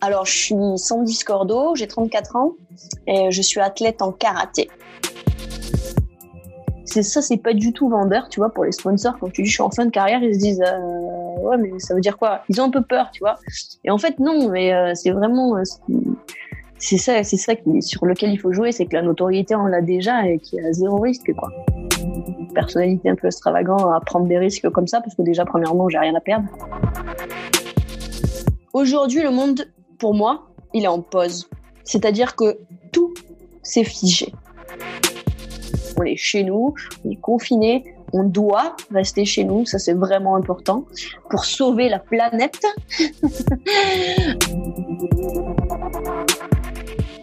Alors, je suis Sandy Scordo, j'ai 34 ans et je suis athlète en karaté. C'est ça, c'est pas du tout vendeur, tu vois, pour les sponsors. Quand tu dis je suis en fin de carrière, ils se disent euh, ouais, mais ça veut dire quoi? Ils ont un peu peur, tu vois. Et en fait, non, mais euh, c'est vraiment euh, c'est ça, c'est ça qui, sur lequel il faut jouer, c'est que la notoriété on l'a déjà et qu'il y a zéro risque, quoi. personnalité un peu extravagante à prendre des risques comme ça, parce que déjà premièrement, j'ai rien à perdre. Aujourd'hui, le monde pour moi, il est en pause. C'est-à-dire que tout s'est figé. On est chez nous, on est confiné, on doit rester chez nous, ça c'est vraiment important pour sauver la planète.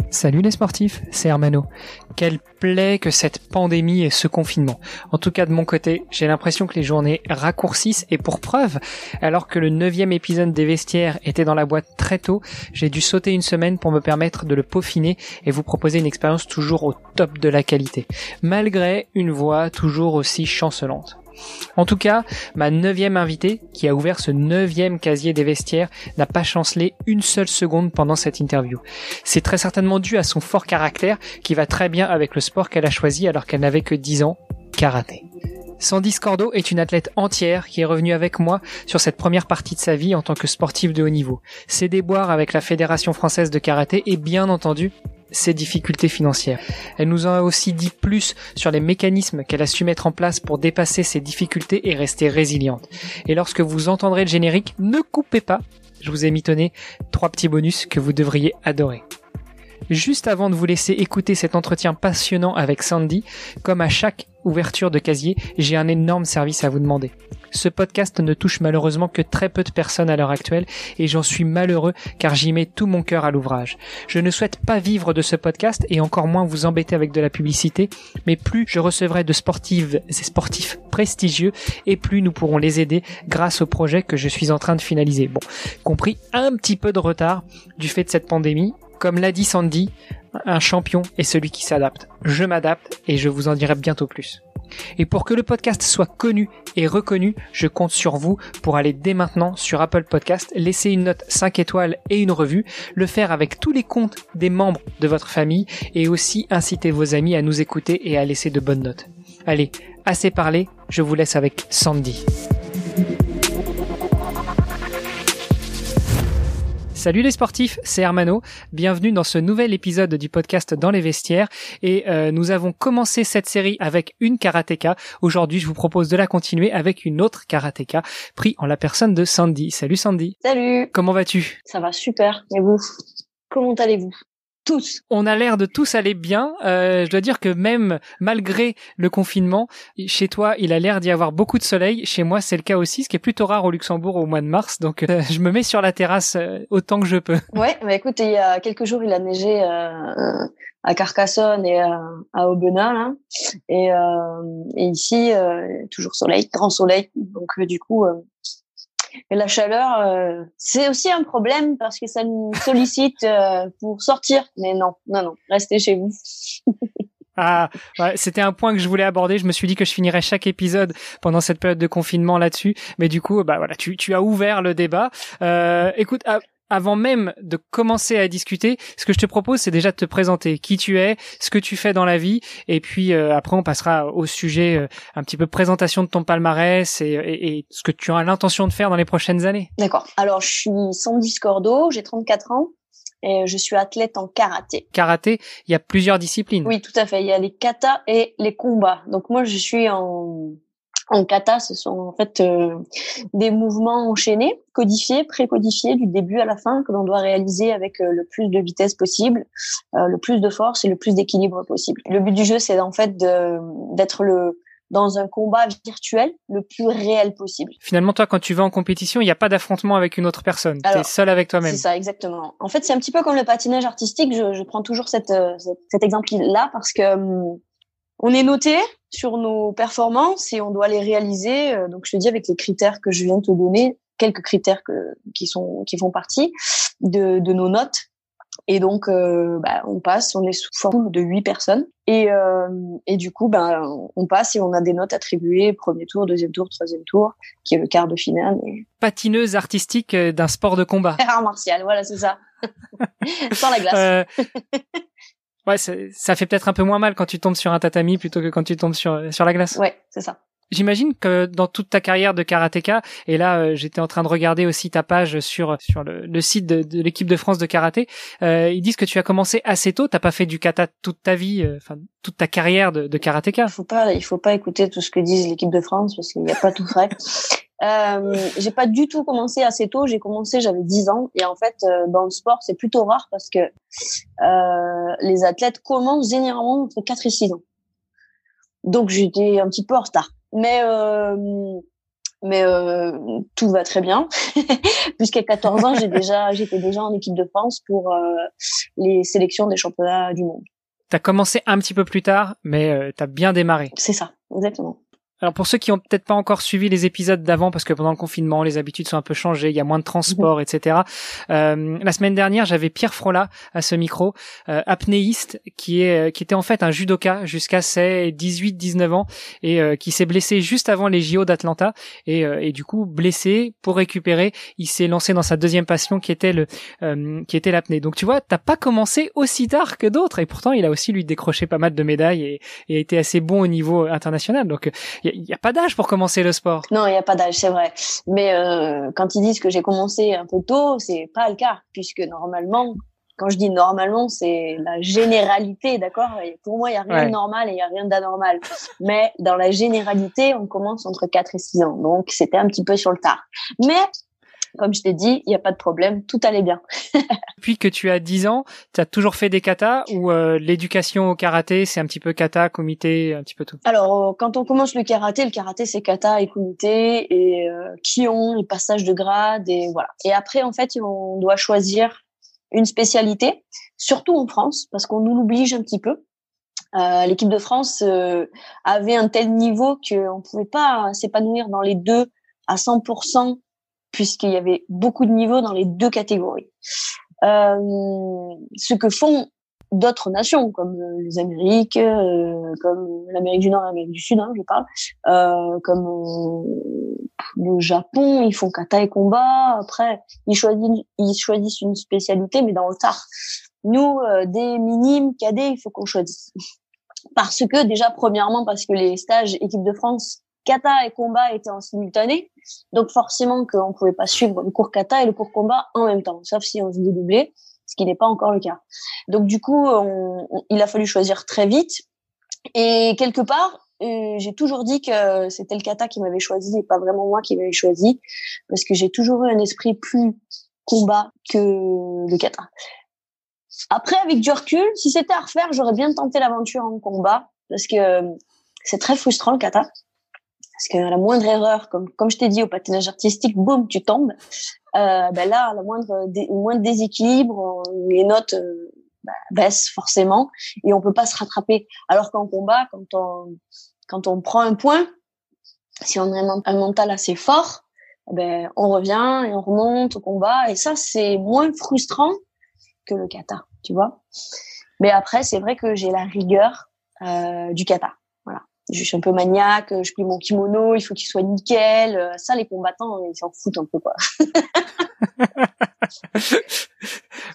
Salut les sportifs, c'est Hermano. Quelle plaie que cette pandémie et ce confinement. En tout cas de mon côté, j'ai l'impression que les journées raccourcissent et pour preuve, alors que le neuvième épisode des vestiaires était dans la boîte très tôt, j'ai dû sauter une semaine pour me permettre de le peaufiner et vous proposer une expérience toujours au top de la qualité, malgré une voix toujours aussi chancelante. En tout cas, ma neuvième invitée, qui a ouvert ce neuvième casier des vestiaires, n'a pas chancelé une seule seconde pendant cette interview. C'est très certainement dû à son fort caractère, qui va très bien avec le sport qu'elle a choisi alors qu'elle n'avait que 10 ans, karaté. Sandy Scordo est une athlète entière qui est revenue avec moi sur cette première partie de sa vie en tant que sportive de haut niveau. Ses déboires avec la Fédération française de karaté et bien entendu ses difficultés financières. Elle nous en a aussi dit plus sur les mécanismes qu'elle a su mettre en place pour dépasser ces difficultés et rester résiliente. Et lorsque vous entendrez le générique, ne coupez pas, je vous ai mitonné trois petits bonus que vous devriez adorer. Juste avant de vous laisser écouter cet entretien passionnant avec Sandy, comme à chaque ouverture de casier, j'ai un énorme service à vous demander. Ce podcast ne touche malheureusement que très peu de personnes à l'heure actuelle et j'en suis malheureux car j'y mets tout mon cœur à l'ouvrage. Je ne souhaite pas vivre de ce podcast et encore moins vous embêter avec de la publicité, mais plus je recevrai de sportives et sportifs prestigieux et plus nous pourrons les aider grâce au projet que je suis en train de finaliser. Bon, compris un petit peu de retard du fait de cette pandémie, comme l'a dit Sandy, un champion est celui qui s'adapte. Je m'adapte et je vous en dirai bientôt plus. Et pour que le podcast soit connu et reconnu, je compte sur vous pour aller dès maintenant sur Apple Podcast, laisser une note 5 étoiles et une revue, le faire avec tous les comptes des membres de votre famille et aussi inciter vos amis à nous écouter et à laisser de bonnes notes. Allez, assez parlé, je vous laisse avec Sandy. Salut les sportifs, c'est Hermano. Bienvenue dans ce nouvel épisode du podcast Dans les vestiaires. Et euh, nous avons commencé cette série avec une karatéka. Aujourd'hui, je vous propose de la continuer avec une autre karatéka, pris en la personne de Sandy. Salut Sandy. Salut. Comment vas-tu? Ça va super. Et vous? Comment allez-vous? On a l'air de tous aller bien. Euh, je dois dire que même malgré le confinement, chez toi, il a l'air d'y avoir beaucoup de soleil. Chez moi, c'est le cas aussi, ce qui est plutôt rare au Luxembourg au mois de mars. Donc, euh, je me mets sur la terrasse euh, autant que je peux. Ouais, bah écoute, il y a quelques jours, il a neigé à Carcassonne et à, Aubenas, là. Et, et ici, toujours soleil, grand soleil. Donc, du coup, et la chaleur, euh, c'est aussi un problème parce que ça nous sollicite euh, pour sortir. Mais non, non, non, restez chez vous. Ah, c'était un point que je voulais aborder. Je me suis dit que je finirais chaque épisode pendant cette période de confinement là-dessus. Mais du coup, bah voilà, tu, tu as ouvert le débat. Euh, écoute, ah, avant même de commencer à discuter, ce que je te propose, c'est déjà de te présenter qui tu es, ce que tu fais dans la vie, et puis euh, après on passera au sujet euh, un petit peu présentation de ton palmarès et, et, ce que tu as l'intention de faire dans les prochaines années. D'accord. Alors je suis Sandy Scordo, j'ai 34 ans. Et je suis athlète en karaté. Karaté, il y a plusieurs disciplines. Oui, tout à fait. Il y a les katas et les combats. Donc moi, je suis en en kata, ce sont en fait euh, des mouvements enchaînés, codifiés, pré-codifiés du début à la fin, que l'on doit réaliser avec euh, le plus de vitesse possible, euh, le plus de force et le plus d'équilibre possible. Le but du jeu, c'est en fait d'être le dans un combat virtuel le plus réel possible. Finalement, toi, quand tu vas en compétition, il n'y a pas d'affrontement avec une autre personne. Tu es seul avec toi-même. C'est ça, exactement. En fait, c'est un petit peu comme le patinage artistique. Je, je prends toujours cette, cet exemple-là parce que hum, on est noté sur nos performances et on doit les réaliser. Euh, donc, je te dis avec les critères que je viens de te donner, quelques critères que, qui sont qui font partie de, de nos notes. Et donc, euh, bah, on passe, on est sous forme de huit personnes. Et, euh, et du coup, bah, on passe et on a des notes attribuées, premier tour, deuxième tour, troisième tour, qui est le quart de finale. Patineuse artistique euh, d'un sport de combat. Art martial, voilà, c'est ça. Sans la glace. Euh... ouais, ça fait peut-être un peu moins mal quand tu tombes sur un tatami plutôt que quand tu tombes sur, sur la glace. Ouais, c'est ça. J'imagine que dans toute ta carrière de karatéka, et là euh, j'étais en train de regarder aussi ta page sur sur le, site de, l'équipe de France de karaté, euh, ils disent que tu as commencé assez tôt. T'as pas fait du kata toute ta vie, euh, enfin toute ta carrière de, de karatéka. Il faut pas, il faut pas écouter tout ce que disent l'équipe de France parce qu'il n'y a pas tout vrai. Euh, j'ai pas du tout commencé assez tôt. J'ai commencé, j'avais 10 ans. Et en fait, euh, dans le sport, c'est plutôt rare parce que euh, les athlètes commencent généralement entre 4 et 6 ans. Donc j'étais un petit peu en retard mais euh, mais euh, tout va très bien puisqu'à 14 ans j'ai déjà j'étais déjà en équipe de France pour euh, les sélections des championnats du monde. T'as commencé un petit peu plus tard, mais t'as bien démarré. C'est ça, exactement. Alors pour ceux qui ont peut-être pas encore suivi les épisodes d'avant, parce que pendant le confinement, les habitudes sont un peu changées, il y a moins de transport, etc. Euh, la semaine dernière, j'avais Pierre Frola à ce micro, euh, apnéiste, qui est qui était en fait un judoka jusqu'à ses 18-19 ans et euh, qui s'est blessé juste avant les JO d'Atlanta et, euh, et du coup blessé pour récupérer, il s'est lancé dans sa deuxième passion qui était le euh, qui était l'apnée. Donc tu vois, t'as pas commencé aussi tard que d'autres et pourtant il a aussi lui décroché pas mal de médailles et, et a été assez bon au niveau international. Donc il n'y a, pas d'âge pour commencer le sport. Non, il n'y a pas d'âge, c'est vrai. Mais euh, quand ils disent que j'ai commencé un peu tôt, c'est pas le cas, puisque normalement, quand je dis normalement, c'est la généralité, d'accord? Pour moi, il n'y a rien de normal et il n'y a rien d'anormal. Mais dans la généralité, on commence entre 4 et 6 ans. Donc, c'était un petit peu sur le tard. Mais comme je t'ai dit, il n'y a pas de problème, tout allait bien. Depuis que tu as 10 ans, tu as toujours fait des katas ou euh, l'éducation au karaté, c'est un petit peu kata, comité, un petit peu tout? Alors, euh, quand on commence le karaté, le karaté c'est kata et comité et euh, kion et passage de grade et voilà. Et après, en fait, on doit choisir une spécialité, surtout en France, parce qu'on nous l'oblige un petit peu. Euh, L'équipe de France avait un tel niveau qu'on ne pouvait pas s'épanouir dans les deux à 100% puisqu'il y avait beaucoup de niveaux dans les deux catégories. Euh, ce que font d'autres nations comme euh, les Amériques, euh, comme l'Amérique du Nord l'Amérique du Sud, hein, je parle, euh, comme euh, le Japon, ils font kata et combat. Après, ils choisissent, ils choisissent une spécialité, mais dans le tard. Nous, euh, des minimes, cadets, il faut qu'on choisisse. Parce que déjà, premièrement, parce que les stages équipe de France kata et combat étaient en simultané. Donc forcément qu'on pouvait pas suivre le cours kata et le cours combat en même temps, sauf si on se dédoublait, ce qui n'est pas encore le cas. Donc du coup, il a fallu choisir très vite. Et quelque part, euh, j'ai toujours dit que c'était le kata qui m'avait choisi et pas vraiment moi qui m'avais choisi, parce que j'ai toujours eu un esprit plus combat que le kata. Après, avec du recul, si c'était à refaire, j'aurais bien tenté l'aventure en combat, parce que c'est très frustrant le kata parce que la moindre erreur, comme comme je t'ai dit au patinage artistique, boum, tu tombes. Euh, ben là, la moindre dé, moindre déséquilibre, les notes euh, ben, baissent forcément et on peut pas se rattraper. Alors qu'en combat, quand on quand on prend un point, si on a un mental assez fort, ben on revient et on remonte au combat et ça c'est moins frustrant que le kata, tu vois. Mais après, c'est vrai que j'ai la rigueur euh, du kata je suis un peu maniaque, je plie mon kimono, il faut qu'il soit nickel. Euh, ça, les combattants, ils s'en foutent un peu, quoi.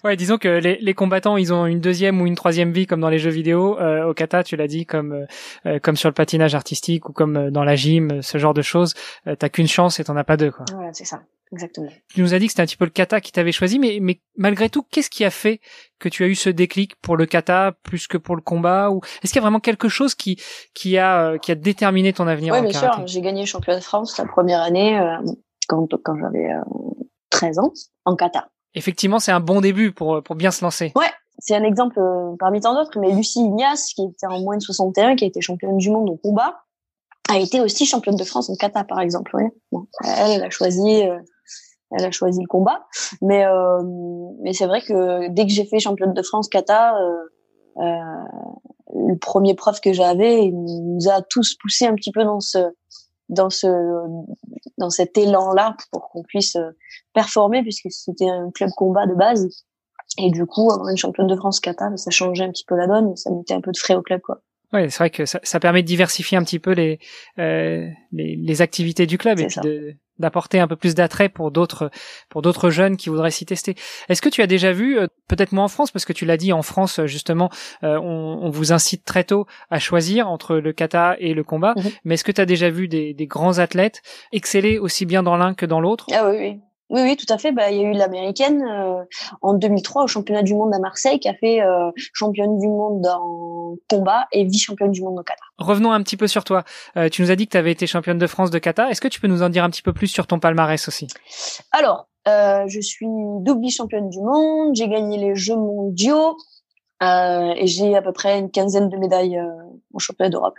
ouais, disons que les, les, combattants, ils ont une deuxième ou une troisième vie, comme dans les jeux vidéo. Euh, au kata, tu l'as dit, comme euh, euh, comme sur le patinage artistique ou comme dans la gym, ce genre de choses. T'as qu'une chance et t'en as pas deux, quoi. Voilà, c'est ça. Exactement. Tu nous as dit que c'était un petit peu le kata qui t'avait choisi, mais, mais malgré tout, qu'est-ce qui a fait que tu as eu ce déclic pour le kata plus que pour le combat ou est-ce qu'il y a vraiment quelque chose qui qui a qui a déterminé ton avenir Oui, bien sûr. J'ai gagné champion de France la première année quand quand j'avais 13 ans en kata. Effectivement, c'est un bon début pour, pour bien se lancer. Ouais, c'est un exemple euh, parmi tant d'autres, mais Lucie Ignace, qui était en moins de 61, qui a été championne du monde au combat, a été aussi championne de France en kata, par exemple. Ouais. Bon, elle, elle a choisi, euh, elle a choisi le combat, mais euh, mais c'est vrai que dès que j'ai fait championne de France kata, le premier prof que j'avais, il nous a tous poussé un petit peu dans ce dans ce dans cet élan là pour qu'on puisse euh, performer puisque c'était un club combat de base. Et du coup, avoir une championne de France kata, ça changeait un petit peu la donne, ça mettait un peu de frais au club, quoi. Ouais, c'est vrai que ça, ça, permet de diversifier un petit peu les euh, les, les, activités du club et puis d'apporter un peu plus d'attrait pour d'autres pour d'autres jeunes qui voudraient s'y tester. Est-ce que tu as déjà vu, euh, peut-être moins en France, parce que tu l'as dit, en France justement, euh, on, on, vous incite très tôt à choisir entre le kata et le combat. Mhm. Mais est-ce que tu as déjà vu des, des grands athlètes exceller aussi bien dans l'un que dans l'autre? Ah oui, oui. Oui, oui, tout à fait. Bah, il y a eu l'américaine euh, en 2003 au championnat du monde à Marseille qui a fait euh, championne du monde en combat et vice-championne du monde en kata. Revenons un petit peu sur toi. Euh, tu nous as dit que tu avais été championne de France de kata. Est-ce que tu peux nous en dire un petit peu plus sur ton palmarès aussi? Alors, je suis double championne du monde. J'ai gagné les Jeux mondiaux et j'ai à peu près une quinzaine de médailles en championnat d'Europe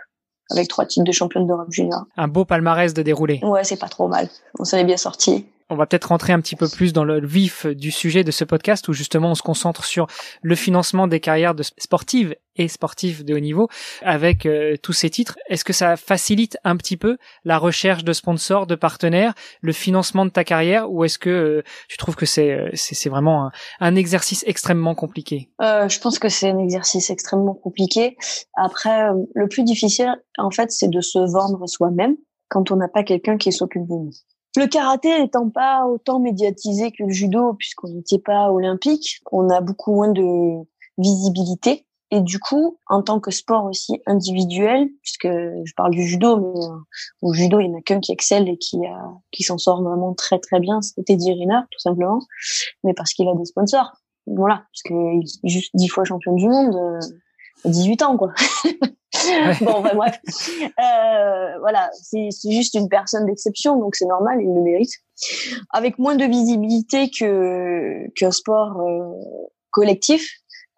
avec trois titres de championne d'Europe junior. Un beau palmarès de déroulé. Ouais, c'est pas trop mal. On s'en est bien sorti on va peut-être rentrer un petit peu plus dans le vif du sujet de ce podcast où justement on se concentre sur le financement des carrières de sportives et sportifs de haut niveau avec euh, tous ces titres. Est-ce que ça facilite un petit peu la recherche de sponsors, de partenaires, le financement de ta carrière ou est-ce que euh, tu trouves que c'est euh, c'est vraiment un, exercice extrêmement compliqué? Je pense que c'est un exercice extrêmement compliqué. Après, le plus difficile en fait, c'est de se vendre soi-même quand on n'a pas quelqu'un qui s'occupe de nous. Le karaté n'étant pas autant médiatisé que le judo, puisqu'on n'était pas olympique, on a beaucoup moins de visibilité. Et du coup, en tant que sport aussi individuel, puisque je parle du judo, mais euh, au judo, il n'y en a qu'un qui excelle et qui, qui s'en sort vraiment très très bien, Teddy Riner, tout simplement, mais parce qu'il a des sponsors. Voilà, parce est juste dix fois champion du monde, euh, 18 ans, quoi. bon, enfin, bref. Euh, voilà, c'est juste une personne d'exception, donc c'est normal, il le mérite. Avec moins de visibilité que qu'un sport euh, collectif,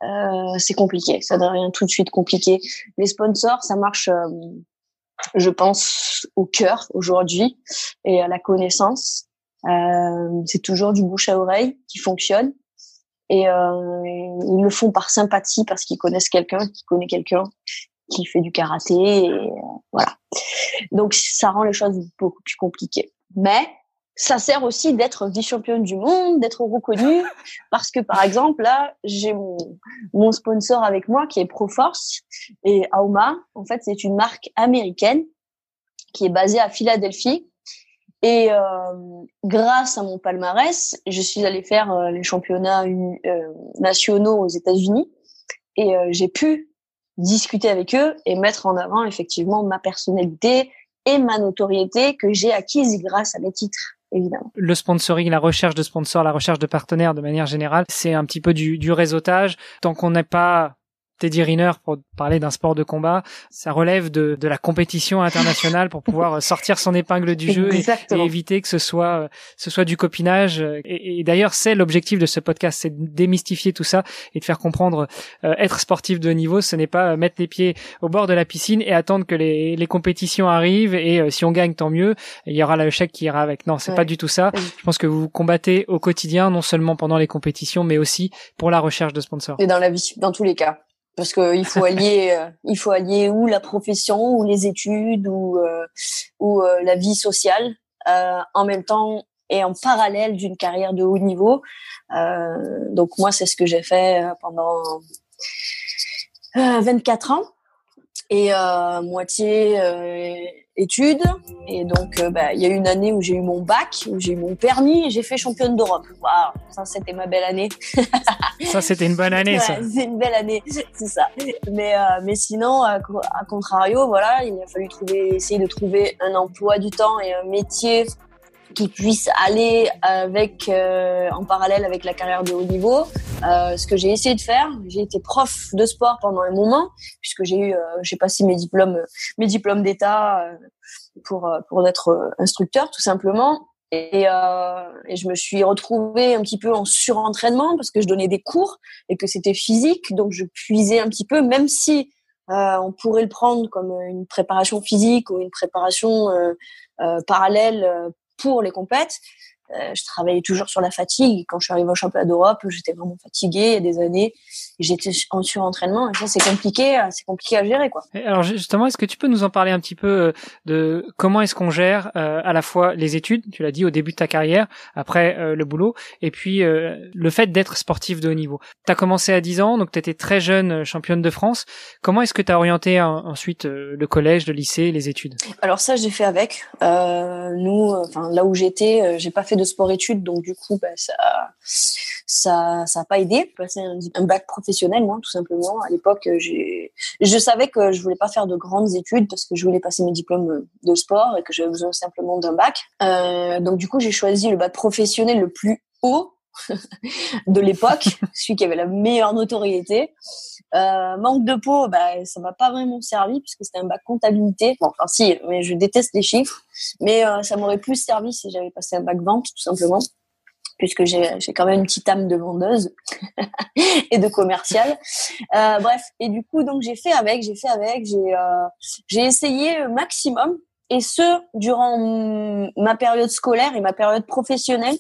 euh, c'est compliqué. Ça devient tout de suite compliqué. Les sponsors, ça marche, je pense, au cœur aujourd'hui et à la connaissance. C'est toujours du bouche à oreille qui fonctionne. Et ils le font par sympathie parce qu'ils connaissent quelqu'un qui connaît quelqu'un qui fait du karaté. Et euh, voilà. Donc ça rend les choses beaucoup plus compliquées. Mais ça sert aussi d'être vice-championne du monde, d'être reconnu, parce que par exemple là, j'ai mon, mon sponsor avec moi qui est Proforce et Auma. En fait, c'est une marque américaine qui est basée à Philadelphie et euh, grâce à mon palmarès, je suis allée faire euh, les championnats euh, nationaux aux États-Unis et j'ai pu discuter avec eux et mettre en avant effectivement ma personnalité et ma notoriété que j'ai acquise grâce à mes titres. Évidemment. Le sponsoring, la recherche de sponsors, la recherche de partenaires de manière générale, c'est un petit peu du, du réseautage. Tant qu'on n'est pas Teddy Riner pour parler d'un sport de combat, ça relève de, de la compétition internationale pour pouvoir sortir son épingle du jeu et, éviter que ce soit ce soit du copinage. Et, d'ailleurs, c'est l'objectif de ce podcast, c'est de démystifier tout ça et de faire comprendre euh, être sportif de niveau, ce n'est pas mettre les pieds au bord de la piscine et attendre que les, les compétitions arrivent et euh, si on gagne tant mieux, il y aura le chèque qui ira avec. Non, c'est pas du tout ça. Je pense que vous combattez au quotidien, non seulement pendant les compétitions, mais aussi pour la recherche de sponsors. Et dans la vie, dans tous les cas parce qu'il faut allier euh, il faut allier ou la profession ou les études ou euh, ou euh, la vie sociale en même temps et en parallèle d'une carrière de haut niveau. Donc moi c'est ce que j'ai fait pendant 24 ans et moitié études. Et donc, euh, bah, il y a eu une année où j'ai eu mon bac, où j'ai eu mon permis et j'ai fait championne d'Europe. Waouh, ça c'était ma belle année. ça c'était une bonne année, ça. C'est une belle année, c'est ça. Mais euh, mais sinon, à, contrario, voilà, il a fallu trouver, essayer de trouver un emploi du temps et un métier qui puisse aller avec euh, en parallèle avec la carrière de haut niveau. Euh, ce que j'ai essayé de faire, j'ai été prof de sport pendant un moment puisque j'ai eu euh, j'ai passé mes diplômes mes diplômes d'état euh, pour pour être instructeur tout simplement. Et, et je me suis retrouvée un petit peu en surentraînement parce que je donnais des cours et que c'était physique, donc je puisais un petit peu, même si on pourrait le prendre comme une préparation physique ou une préparation parallèle pour les compètes. Euh, je travaillais toujours sur la fatigue. Quand je suis arrivée au championnat d'Europe, j'étais vraiment fatiguée il y a des années. J'étais en surentraînement et ça c'est compliqué, c'est compliqué à gérer quoi. alors justement, est-ce que tu peux nous en parler un petit peu de comment est-ce qu'on gère à la fois les études, tu l'as dit au début de ta carrière, après le boulot, et puis le fait d'être sportif de haut niveau? Tu as commencé à 10 ans, donc tu étais très jeune championne de France. Comment est-ce que tu as orienté ensuite le collège, le lycée, les études? Alors ça, j'ai fait avec. Euh, nous, enfin là où j'étais, euh, j'ai pas fait de sport-études, donc du coup, bah, ça, ça, ça pas aidé. J'ai passé un, bac professionnel, moi, tout simplement. À l'époque, j'ai, je savais que je voulais pas faire de grandes études parce que je voulais passer mes diplômes de sport et que j'avais besoin simplement d'un bac. Euh, donc du coup, j'ai choisi le bac professionnel le plus haut de l'époque, celui qui avait la meilleure notoriété. Euh, manque de peau, bah, ça m'a pas vraiment servi puisque c'était un bac comptabilité. Bon, enfin si, mais je déteste les chiffres. Mais euh, ça m'aurait plus servi si j'avais passé un bac vente, tout simplement, puisque j'ai quand même une petite âme de vendeuse et de commerciale. Euh, bref, et du coup, donc j'ai fait avec, j'ai fait avec, j'ai j'ai essayé maximum, et ce durant ma période scolaire et ma période professionnelle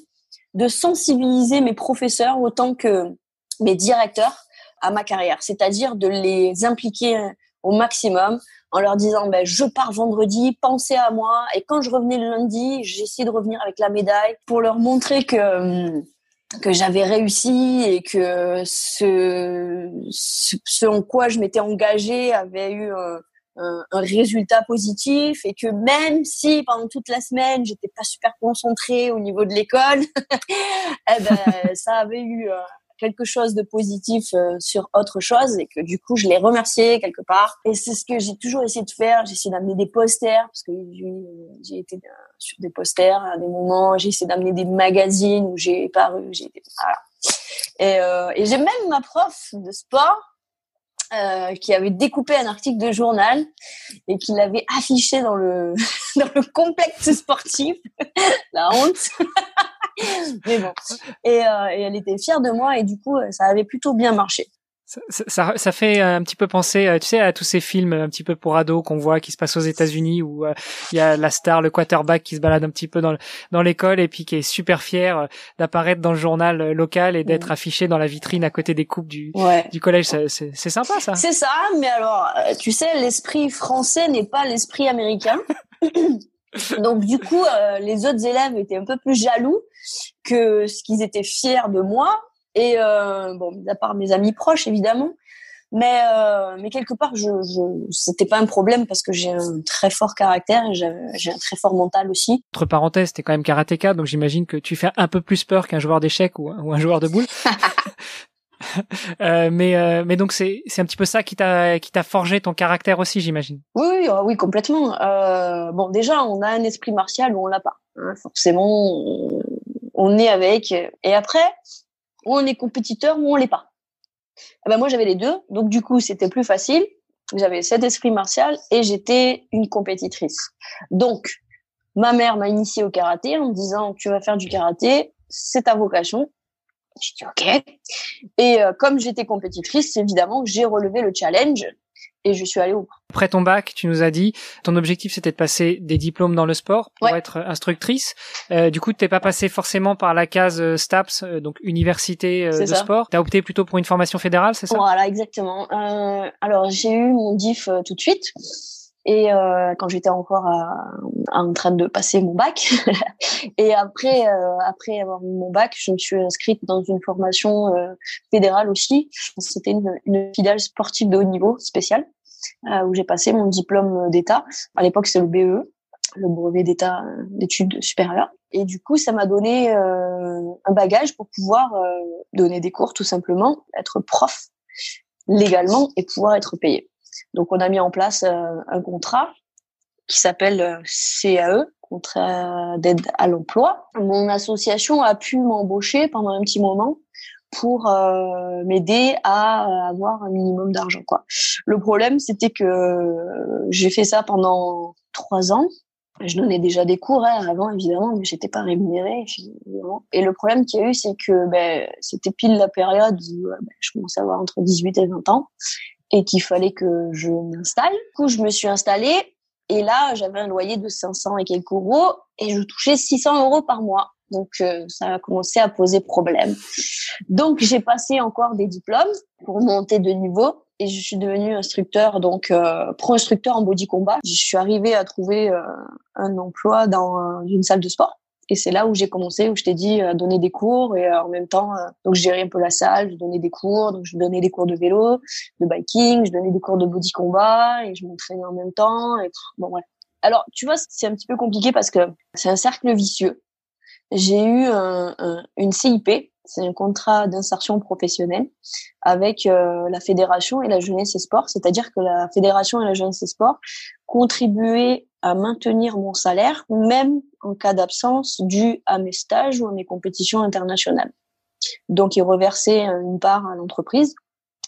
de sensibiliser mes professeurs autant que mes directeurs à ma carrière, c'est-à-dire de les impliquer au maximum en leur disant ben, je pars vendredi, pensez à moi. Et quand je revenais le lundi, j'essayais de revenir avec la médaille pour leur montrer que que j'avais réussi et que ce, en quoi je m'étais engagée avait eu un, un, résultat positif et que même si pendant toute la semaine j'étais pas super concentrée au niveau de l'école, eh ben, ça avait eu euh, quelque chose de positif euh, sur autre chose et que du coup je les remerciais quelque part. Et c'est ce que j'ai toujours essayé de faire. J'ai essayé d'amener des posters parce que j'ai été sur des posters à des moments. J'ai essayé d'amener des magazines où j'ai paru j'ai voilà. Et, euh, et j'ai même ma prof de sport euh, qui avait découpé un article de journal et qui l'avait affiché dans le dans le complexe sportif. La honte. Mais bon. Euh, et, elle était fière de moi et du coup, ça avait plutôt bien marché. Ça, ça, fait un petit peu penser, euh, tu sais, à tous ces films un petit peu pour ados qu'on voit qui se passent aux États-Unis où euh, il y a la star, le quarterback qui se balade un petit peu dans dans l'école et puis qui est super fier euh, d'apparaître dans le journal local et d'être affiché dans la vitrine à côté des coupes du du collège. C'est sympa ça. C'est ça, mais alors tu sais, l'esprit français n'est pas l'esprit américain. Donc du coup, les autres élèves étaient un peu plus jaloux que ce qu'ils étaient fiers de moi et euh, bon, à part mes amis proches évidemment, mais euh, mais quelque part, je, je c'était pas un problème parce que j'ai un très fort caractère et j'ai un très fort mental aussi. Entre parenthèses, t'es quand même karatéka, donc j'imagine que tu fais un peu plus peur qu'un joueur d'échecs ou, ou, un joueur de boules. euh, mais euh, mais donc c'est c'est un petit peu ça qui t'a qui t'a forgé ton caractère aussi, j'imagine. Oui oui, oui complètement. Bon déjà on a un esprit martial ou on l'a pas. Hein, forcément on, on est avec. Et après on est compétiteur ou on l'est pas. Ah ben moi j'avais les deux, donc du coup c'était plus facile. J'avais cet esprit martial et j'étais une compétitrice. Donc ma mère m'a initiée au karaté en me disant tu vas faire du karaté, c'est ta vocation. J'ai dit ok. Et euh, comme j'étais compétitrice, évidemment j'ai relevé le challenge et je suis allée au Après ton bac, tu nous as dit, ton objectif c'était de passer des diplômes dans le sport pour être instructrice. Euh, du coup, tu t'es pas passé forcément par la case euh, STAPS, euh, donc université de sport. Tu as opté plutôt pour une formation fédérale, c'est ça? Voilà, exactement. alors j'ai eu mon DIF tout de suite. Et quand j'étais encore en train de passer mon bac, et après après avoir mon bac, je me suis inscrite dans une formation fédérale aussi. C'était une, une filiale sportive de haut niveau spéciale. Euh, où j'ai passé mon diplôme d'État. À l'époque, c'est le BE, le brevet d'État d'études supérieures. Et du coup, ça m'a donné euh, un bagage pour pouvoir euh, donner des cours, tout simplement, être prof légalement et pouvoir être payé. Donc, on a mis en place un contrat qui s'appelle CAE, contrat d'aide à l'emploi. Mon association a pu m'embaucher pendant un petit moment pour euh, m'aider à avoir un minimum d'argent quoi. Le problème c'était que j'ai fait ça pendant trois ans. Je donnais déjà des cours hein, avant évidemment, mais j'étais pas rémunérée Et le problème qu'il y a eu c'est que ben, c'était pile la période où ben, je commençais à avoir entre 18 et 20 ans et qu'il fallait que je m'installe. Du coup, je me suis installée et là, j'avais un loyer de 500 et quelques euros et je touchais 600 euros par mois. Donc ça a commencé à poser problème. Donc j'ai passé encore des diplômes pour monter de niveau et je suis devenue instructeur, donc pro-instructeur en body combat. Je suis arrivée à trouver un emploi dans une salle de sport et c'est là où j'ai commencé, où je t'ai dit à donner des cours et euh, en même temps, euh, donc je gérais un peu la salle, je donnais des cours, donc je donnais des cours de vélo, de biking, je donnais des cours de body combat et je m'entraînais en même temps. Et bon ouais. Alors tu vois, c'est un petit peu compliqué parce que c'est un cercle vicieux. J'ai eu un, une CIP, c'est un contrat d'insertion professionnelle avec euh, la fédération et la jeunesse et sport, c'est-à-dire que la fédération et la jeunesse et sport contribuaient à maintenir mon salaire, même en cas d'absence dû à mes stages ou à mes compétitions internationales. Donc, ils reversaient une part à l'entreprise,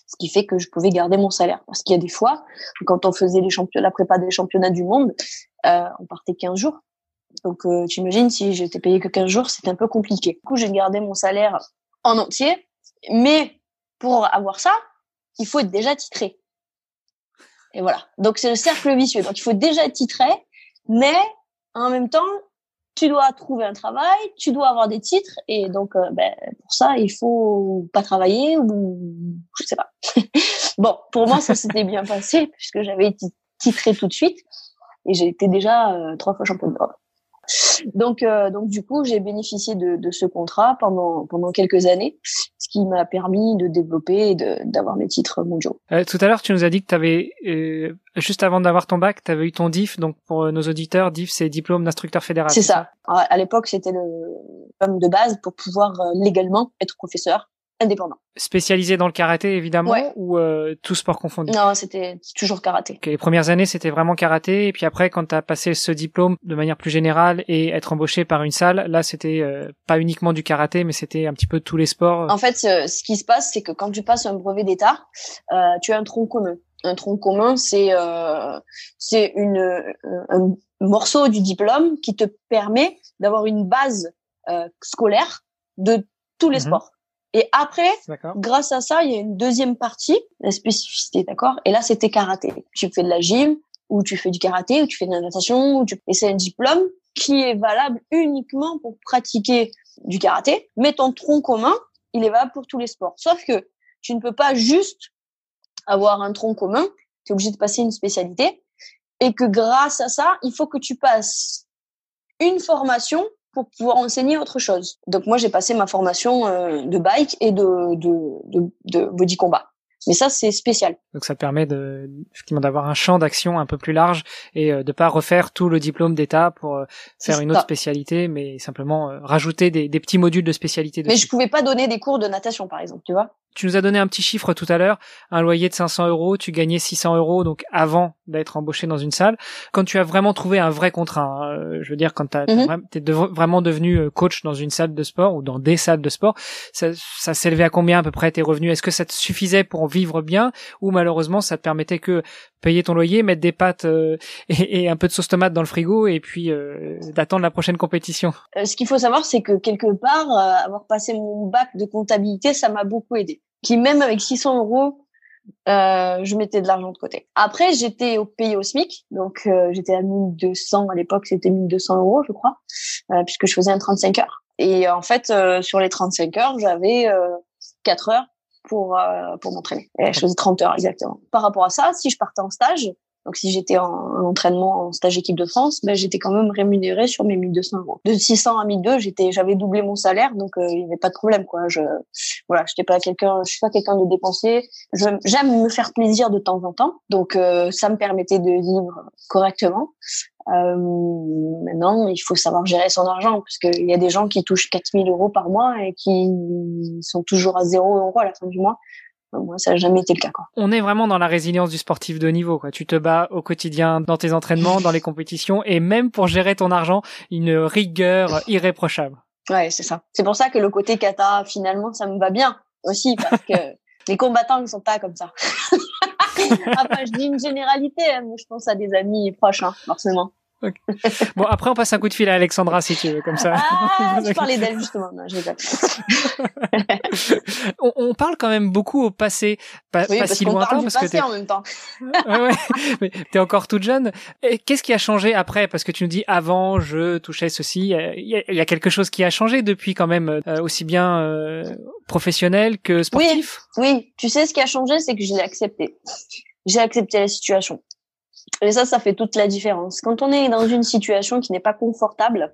ce qui fait que je pouvais garder mon salaire. Parce qu'il y a des fois, quand on faisait les championnats, la prépa des championnats du monde, euh, on partait 15 jours. Donc, euh, tu imagines, si j'étais payé que 15 jours, c'était un peu compliqué. Du coup, j'ai gardé mon salaire en entier. Mais pour avoir ça, il faut être déjà titré. Et voilà. Donc, c'est le cercle vicieux. Donc, il faut déjà être titré, mais en même temps, tu dois trouver un travail, tu dois avoir des titres, et donc euh, ben, pour ça, il faut pas travailler ou je sais pas. bon, pour moi, ça s'était bien passé puisque j'avais titré tout de suite et j'ai été déjà euh, trois fois championne d'Europe. Donc, euh, donc du coup, j'ai bénéficié de, de, ce contrat pendant pendant quelques années, ce qui m'a permis de développer et d'avoir mes titres mondiaux. Euh, tout à l'heure, tu nous as dit que tu avais euh, juste avant d'avoir ton bac, tu avais eu ton DIF. Donc pour nos auditeurs, DIF, c'est diplôme d'instructeur fédéral. C'est ça. ça? À l'époque, c'était le diplôme de base pour pouvoir légalement être professeur indépendant. Spécialisé dans le karaté évidemment ou euh, tout sport confondu? Non, c'était toujours karaté. les premières années c'était vraiment karaté et puis après quand tu as passé ce diplôme de manière plus générale et être embauché par une salle, là c'était euh, pas uniquement du karaté mais c'était un petit peu tous les sports. En fait, ce, qui se passe c'est que quand tu passes un brevet d'état, euh, tu as un tronc commun. Un tronc commun, c'est c'est une un morceau du diplôme qui te permet d'avoir une base scolaire de tous les mhm. sports. Et après, grâce à ça, il y a une deuxième partie, la spécificité, d'accord? Et là, c'était karaté. Tu fais de la gym, ou tu fais du karaté, ou tu fais de la natation, ou tu... et c'est un diplôme qui est valable uniquement pour pratiquer du karaté, mais ton tronc commun, il est valable pour tous les sports. Sauf que tu ne peux pas juste avoir un tronc commun, tu es obligé de passer une spécialité, et que grâce à ça, il faut que tu passes une formation pour pouvoir enseigner autre chose. Donc moi j'ai passé ma formation euh, de bike et de, de, de, de body combat. Mais ça, c'est spécial. Donc ça permet de, effectivement d'avoir un champ d'action un peu plus large et euh, de pas refaire tout le diplôme d'état pour euh, faire une autre spécialité, mais simplement euh, rajouter des, des, petits modules de spécialité. Mais je pouvais pas donner des cours de natation, par exemple, tu vois. Tu nous as donné un petit chiffre tout à l'heure, un loyer de 500 euros, tu gagnais 600 euros donc avant d'être embauché dans une salle. Quand tu as vraiment trouvé un vrai contrat, hein, je veux dire quand tu mhm. es vraiment devenu coach dans une salle de sport ou dans des salles de sport, ça, ça s'élevait à combien à peu près tes revenus? Est-ce que ça te suffisait pour vivre bien ou malheureusement ça te permettait que payer ton loyer, mettre des pâtes euh, et, un peu de sauce tomate dans le frigo et puis euh, d'attendre la prochaine compétition? Euh, ce qu'il faut savoir, c'est que quelque part, avoir passé mon bac de comptabilité, ça m'a beaucoup aidé. Qui même avec 600 euros, je mettais de l'argent de côté. Après, j'étais au pays au SMIC, donc j'étais à 1200 à l'époque, c'était 1200 euros, je crois, puisque je faisais un 35 heures. Et en fait, sur les 35 heures, j'avais 4 heures pour euh, pour m'entraîner. Et je faisais 30 heures exactement. Par rapport à ça, si je partais en stage, donc si j'étais en, entraînement en stage équipe de France, ben j'étais quand même rémunérée sur mes 1200 euros. De 600 à 1200, j'étais j'avais doublé mon salaire, donc euh, il n'y avait pas de problème quoi. Je voilà, j'étais pas quelqu'un, je suis pas quelqu'un de dépensier. J'aime me faire plaisir de temps en temps, donc euh, ça me permettait de vivre correctement. Euh, maintenant, il faut savoir gérer son argent parce qu'il y a des gens qui touchent 4000 euros par mois et qui sont toujours à zéro euros à la fin du mois. Moi, ça n'a jamais été le cas. Quoi. On est vraiment dans la résilience du sportif de niveau. Quoi. Tu te bats au quotidien dans tes entraînements, dans les compétitions, et même pour gérer ton argent, une rigueur irréprochable. Ouais, c'est ça. C'est pour ça que le côté kata, finalement, ça me va bien aussi, parce que les combattants ne sont pas comme ça. Après, je dis une généralité, hein, mais je pense à des amis proches, hein, forcément. Bon, après, on passe un coup de fil à Alexandra si tu veux, comme ça. Ah, je parlais d'elle justement. on, parle quand même beaucoup au passé, pas, oui, parce si lointain parle du parce passé que en même temps. ouais, ouais, mais t'es encore toute jeune. Qu'est-ce qui a changé après? Parce que tu nous dis avant, je touchais ceci. Il y, a, quelque chose qui a changé depuis quand même, euh, aussi bien euh, professionnel que sportif? Oui, oui. Tu sais, ce qui a changé, c'est que je l'ai accepté. J'ai accepté la situation. Et ça, ça fait toute la différence. Quand on est dans une situation qui n'est pas confortable,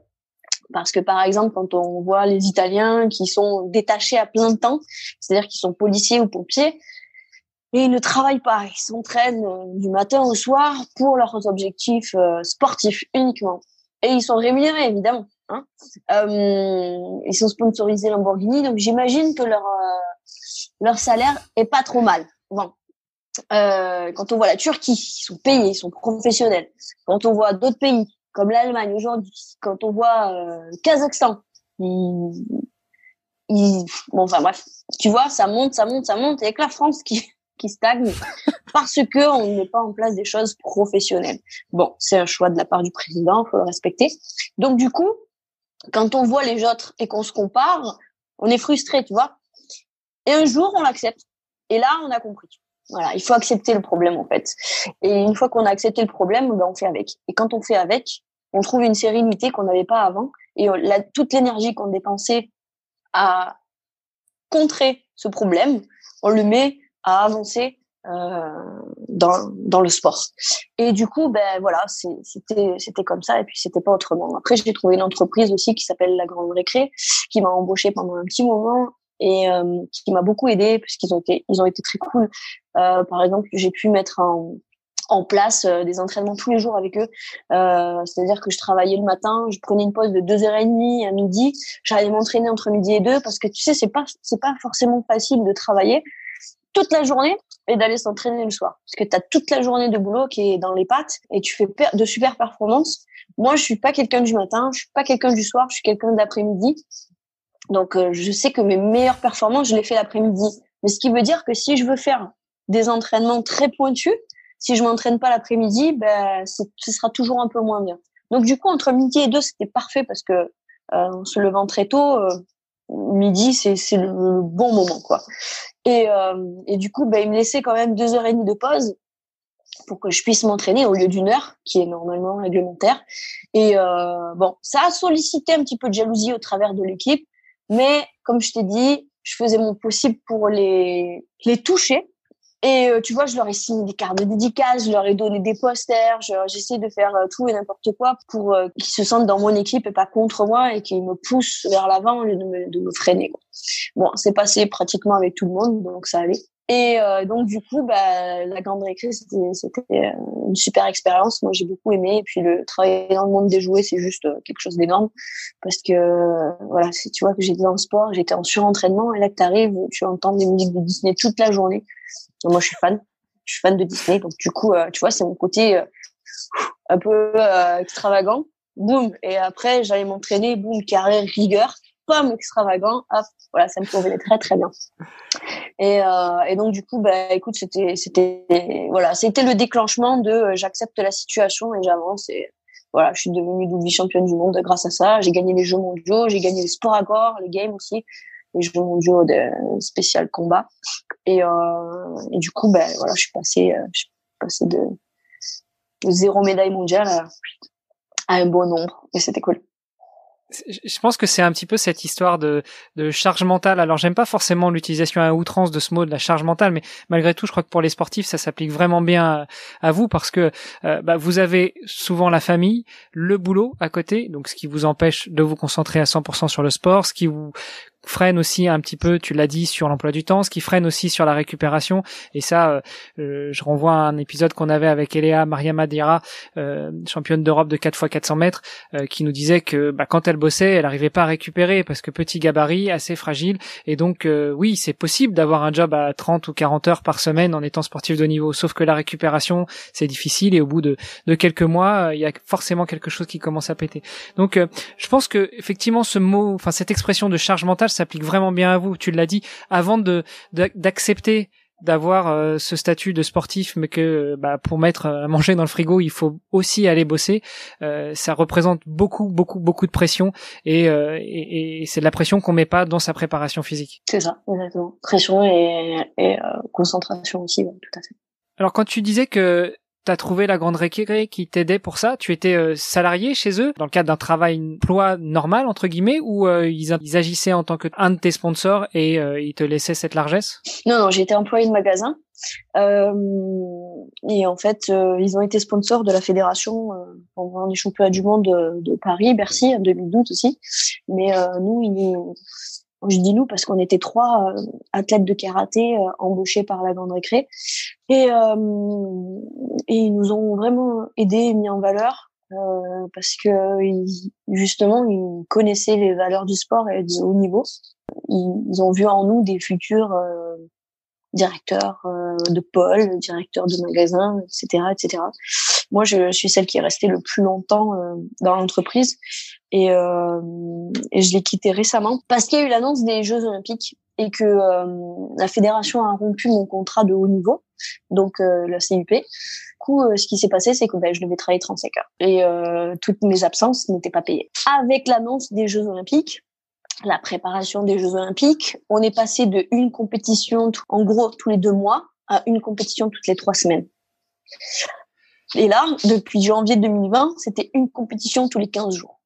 parce que par exemple, quand on voit les Italiens qui sont détachés à plein temps, c'est-à-dire qu'ils sont policiers ou pompiers, et ils ne travaillent pas, ils s'entraînent euh, du matin au soir pour leurs objectifs euh, sportifs uniquement. Et ils sont rémunérés, évidemment. Hein. Euh, ils sont sponsorisés Lamborghini, donc j'imagine que leur leur salaire est pas trop mal. Bon. Quand on voit la Turquie, ils sont payés, ils sont professionnels. Quand on voit d'autres pays, comme l'Allemagne aujourd'hui, quand on voit euh, Kazakhstan, bon enfin bref, tu vois, ça monte, ça monte, ça monte, et avec la France qui qui stagne parce que on ne met pas en place des choses professionnelles. Bon, c'est un choix de la part du président, faut le respecter. Donc du coup, quand on voit les autres et qu'on se compare, on est frustré, tu vois. Et un jour, on l'accepte. Et là, on a compris. Voilà, il faut accepter le problème en fait. Et une fois qu'on a accepté le problème, ben on fait avec. Et quand on fait avec, on trouve une sérénité qu'on n'avait pas avant. Et la, toute l'énergie qu'on dépensait à contrer ce problème, on le met à avancer euh, dans, dans le sport. Et du coup, ben voilà, c'était c'était comme ça et puis c'était pas autrement. Après, j'ai trouvé une entreprise aussi qui s'appelle La Grande Récré, qui m'a embauché pendant un petit moment et euh, qui m'a beaucoup aidé puisqu'ils ont été ils ont été très cool. Euh, par exemple, j'ai pu mettre en en place euh, des entraînements tous les jours avec eux. Euh, C'est-à-dire que je travaillais le matin, je prenais une pause de deux heures et demie à midi, j'allais m'entraîner entre midi et deux parce que tu sais c'est pas c'est pas forcément facile de travailler toute la journée et d'aller s'entraîner le soir parce que tu as toute la journée de boulot qui est dans les pattes et tu fais de super performances. Moi, je suis pas quelqu'un du matin, je suis pas quelqu'un du soir, je suis quelqu'un d'après-midi. Donc euh, je sais que mes meilleures performances, je les fais l'après-midi. Mais ce qui veut dire que si je veux faire des entraînements très pointus, si je m'entraîne pas l'après-midi, ben ce sera toujours un peu moins bien. Donc du coup entre midi et deux c'était parfait parce que euh, en se levant très tôt, euh, midi c'est le, bon moment quoi. Et euh, et du coup ben il me laissait quand même deux heures et demie de pause pour que je puisse m'entraîner au lieu d'une heure qui est normalement réglementaire. Et euh, bon ça a sollicité un petit peu de jalousie au travers de l'équipe, mais comme je t'ai dit, je faisais mon possible pour les les toucher et euh, tu vois, je leur ai signé des cartes de dédicace, je leur ai donné des posters, j'essaie de faire euh, tout et n'importe quoi pour euh, qu'ils se sentent dans mon équipe et pas contre moi et qu'ils me poussent vers l'avant au lieu de me, freiner. Bon, c'est passé pratiquement avec tout le monde, donc ça allait. Et donc du coup, bah, la grande récré, c'était une super expérience. Moi, j'ai beaucoup aimé. Et puis le travail dans le monde des jouets, c'est juste quelque chose d'énorme parce que voilà, tu vois que j'étais dans le sport, j'étais en surentraînement et là que t'arrives, tu entends des musiques de Disney toute la journée. Moi, je suis fan. Je suis fan de Disney. Donc, du coup, euh, tu vois, c'est mon côté euh, un peu euh, extravagant. Boum. Et après, j'allais m'entraîner. Boum, carré, rigueur. Pomme extravagant. Hop. Voilà, ça me convenait très, très bien. Et, et donc, du coup, bah, écoute, c'était, c'était, voilà, c'était le déclenchement de j'accepte la situation et j'avance. Et voilà, je suis devenue double championne du monde grâce à ça. J'ai gagné les Jeux mondiaux, j'ai gagné les sports à corps, les games aussi les Jeux mondiaux de spécial combat. Et, euh, et du coup, ben voilà, je suis passée, euh, je suis passée de, de zéro médaille mondiale à, à un bon nombre, et c'était cool je pense que c'est un petit peu cette histoire de, de charge mentale. Alors j'aime pas forcément l'utilisation à outrance de ce mot de la charge mentale, mais malgré tout, je crois que pour les sportifs, ça s'applique vraiment bien à, vous parce que euh, bah, vous avez souvent la famille, le boulot à côté, donc ce qui vous empêche de vous concentrer à 100% sur le sport, ce qui vous freine aussi un petit peu, tu l'as dit, sur l'emploi du temps, ce qui freine aussi sur la récupération. Et ça, euh, euh, je renvoie à un épisode qu'on avait avec Eléa Mariama Dira, euh, championne d'Europe de 4 x 400 mètres, qui nous disait que bah, quand elle bossait, elle n'arrivait pas à récupérer parce que petit gabarit, assez fragile. Et donc, oui, c'est possible d'avoir un job à 30 ou 40 heures par semaine en étant sportif de niveau. Sauf que la récupération, c'est difficile et au bout de, de quelques mois, il y a forcément quelque chose qui commence à péter. Donc, je pense que effectivement, ce mot, enfin cette expression de charge mentale s'applique vraiment bien à vous. Tu l'as dit avant de d'accepter d'avoir euh, ce statut de sportif, mais que bah, pour mettre à manger dans le frigo, il faut aussi aller bosser. Euh, ça représente beaucoup, beaucoup, beaucoup de pression, et, euh, et, et c'est de la pression qu'on met pas dans sa préparation physique. C'est ça, exactement. Pression et, et concentration aussi, tout à fait. Alors quand tu disais que T'as trouvé la grande récré qui t'aidait pour ça? Tu étais euh, salarié chez eux dans le cadre d'un travail emploi normal entre guillemets ou euh, ils, agissaient en tant que un de tes sponsors et euh, ils te laissaient cette largesse? Non non, j'étais employé de magasin. Et en fait ils ont été sponsors de la fédération pendant les championnats du monde de, de Paris, Bercy en 2012 aussi. Mais nous ils je dis nous parce qu'on était trois euh, athlètes de karaté euh, embauchés par la Grande Récré et, euh, et ils nous ont vraiment aidés, mis en valeur parce que justement ils connaissaient les valeurs du sport et du haut niveau. Ils, ont vu en nous des futurs directeurs de pôle, directeurs de magasins, etc., etc. Moi, je suis celle qui est restée le plus longtemps dans l'entreprise et, euh, et je l'ai quitté récemment parce qu'il y a eu l'annonce des Jeux Olympiques et que euh, la fédération a rompu mon contrat de haut niveau, donc euh, la CUP. Du coup, euh, ce qui s'est passé, c'est que ben, je devais travailler 35 heures et euh, toutes mes absences n'étaient pas payées. Avec l'annonce des Jeux Olympiques, la préparation des Jeux Olympiques, on est passé de une compétition, en gros, tous les deux mois, à une compétition toutes les trois semaines. Et là, depuis janvier 2020, c'était une compétition tous les 15 jours.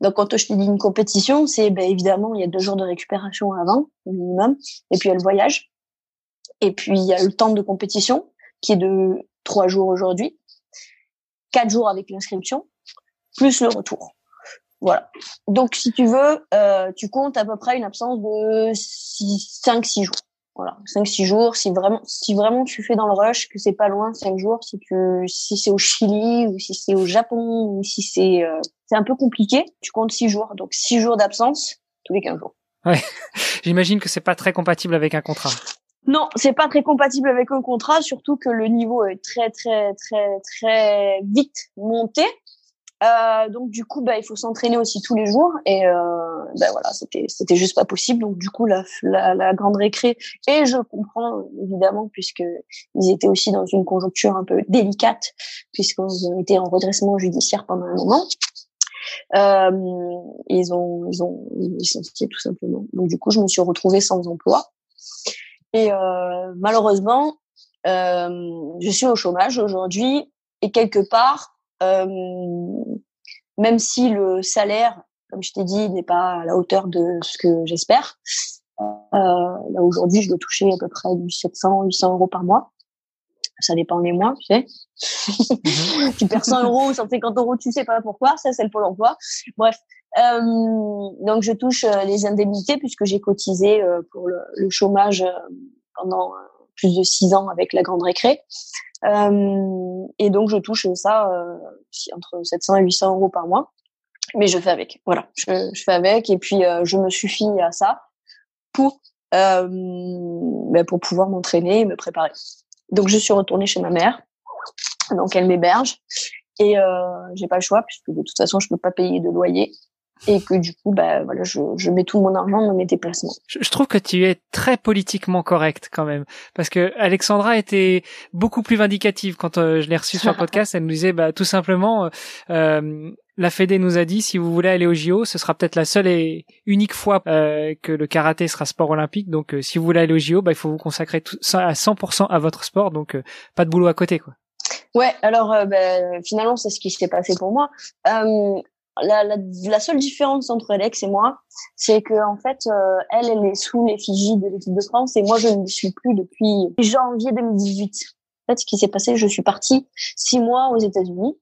Donc quand je te dis une compétition, c'est ben, évidemment il y a deux jours de récupération avant au minimum, et puis il y a le voyage, et puis il y a le temps de compétition qui est de trois jours aujourd'hui, quatre jours avec l'inscription, plus le retour. Voilà. Donc si tu veux, euh, tu comptes à peu près une absence de 5-6 jours. Voilà, 5-6 jours. Si vraiment, si vraiment tu fais dans le rush, que c'est pas loin, 5 jours. Si tu, si c'est au Chili ou si c'est au Japon ou si c'est, euh, c'est un peu compliqué. Tu comptes 6 jours, donc 6 jours d'absence tous les 15 jours. Ouais, j'imagine que c'est pas très compatible avec un contrat. Non, c'est pas très compatible avec un contrat, surtout que le niveau est très très très très vite monté. Euh, donc du coup, bah, il faut s'entraîner aussi tous les jours et euh, bah, voilà, c'était c'était juste pas possible. Donc du coup, la, la, la, grande récré et je comprends évidemment puisque ils étaient aussi dans une conjoncture un peu délicate puisqu'ils était en redressement judiciaire pendant un moment. Euh, ils ont ils ont licencié tout simplement. Donc du coup, je me suis retrouvée sans emploi et euh, malheureusement, euh, je suis au chômage aujourd'hui et quelque part même si le salaire, comme je t'ai dit, n'est pas à la hauteur de ce que j'espère. Euh, là aujourd'hui, je dois toucher à peu près du 700, 800 euros par mois. Ça dépend des mois, tu sais. Mhm. tu perds 100 euros, 150 euros, tu sais pas pourquoi. Ça, c'est le pôle emploi. Bref. Euh, donc, je touche euh, les indemnités puisque j'ai cotisé euh, pour le, le chômage euh, pendant plus de six ans avec la grande récré. Euh, et donc, je touche ça euh, entre 700 et 800 euros par mois. Mais je fais avec. Voilà, je, fais avec. Et puis, euh, je me suffis à ça pour, ben, pour pouvoir m'entraîner et me préparer. Donc, je suis retournée chez ma mère. Donc, elle m'héberge. Et j'ai pas le choix puisque de toute façon, je peux pas payer de loyer et que du coup, bah voilà, je, je mets tout mon argent dans mes déplacements. Je, trouve que tu es très politiquement correct quand même, parce que Alexandra était beaucoup plus vindicative quand euh, je l'ai reçue sur le podcast. Elle nous disait, bah tout simplement, euh, la Fédé nous a dit, si vous voulez aller au JO, ce sera peut-être la seule et unique fois euh, que le karaté sera sport olympique. Donc, euh, si vous voulez aller au JO, bah, il faut vous consacrer tout, à 100% à votre sport. Donc, pas de boulot à côté, quoi. Ouais, alors ben, finalement c'est ce qui s'est passé pour moi. Euh, la, la, la, seule différence entre Alex et moi, c'est que en fait, euh, elle, elle est sous l'effigie de l'équipe de France et moi, je ne suis plus depuis janvier 2018. En fait, ce qui s'est passé, je suis partie six mois aux États-Unis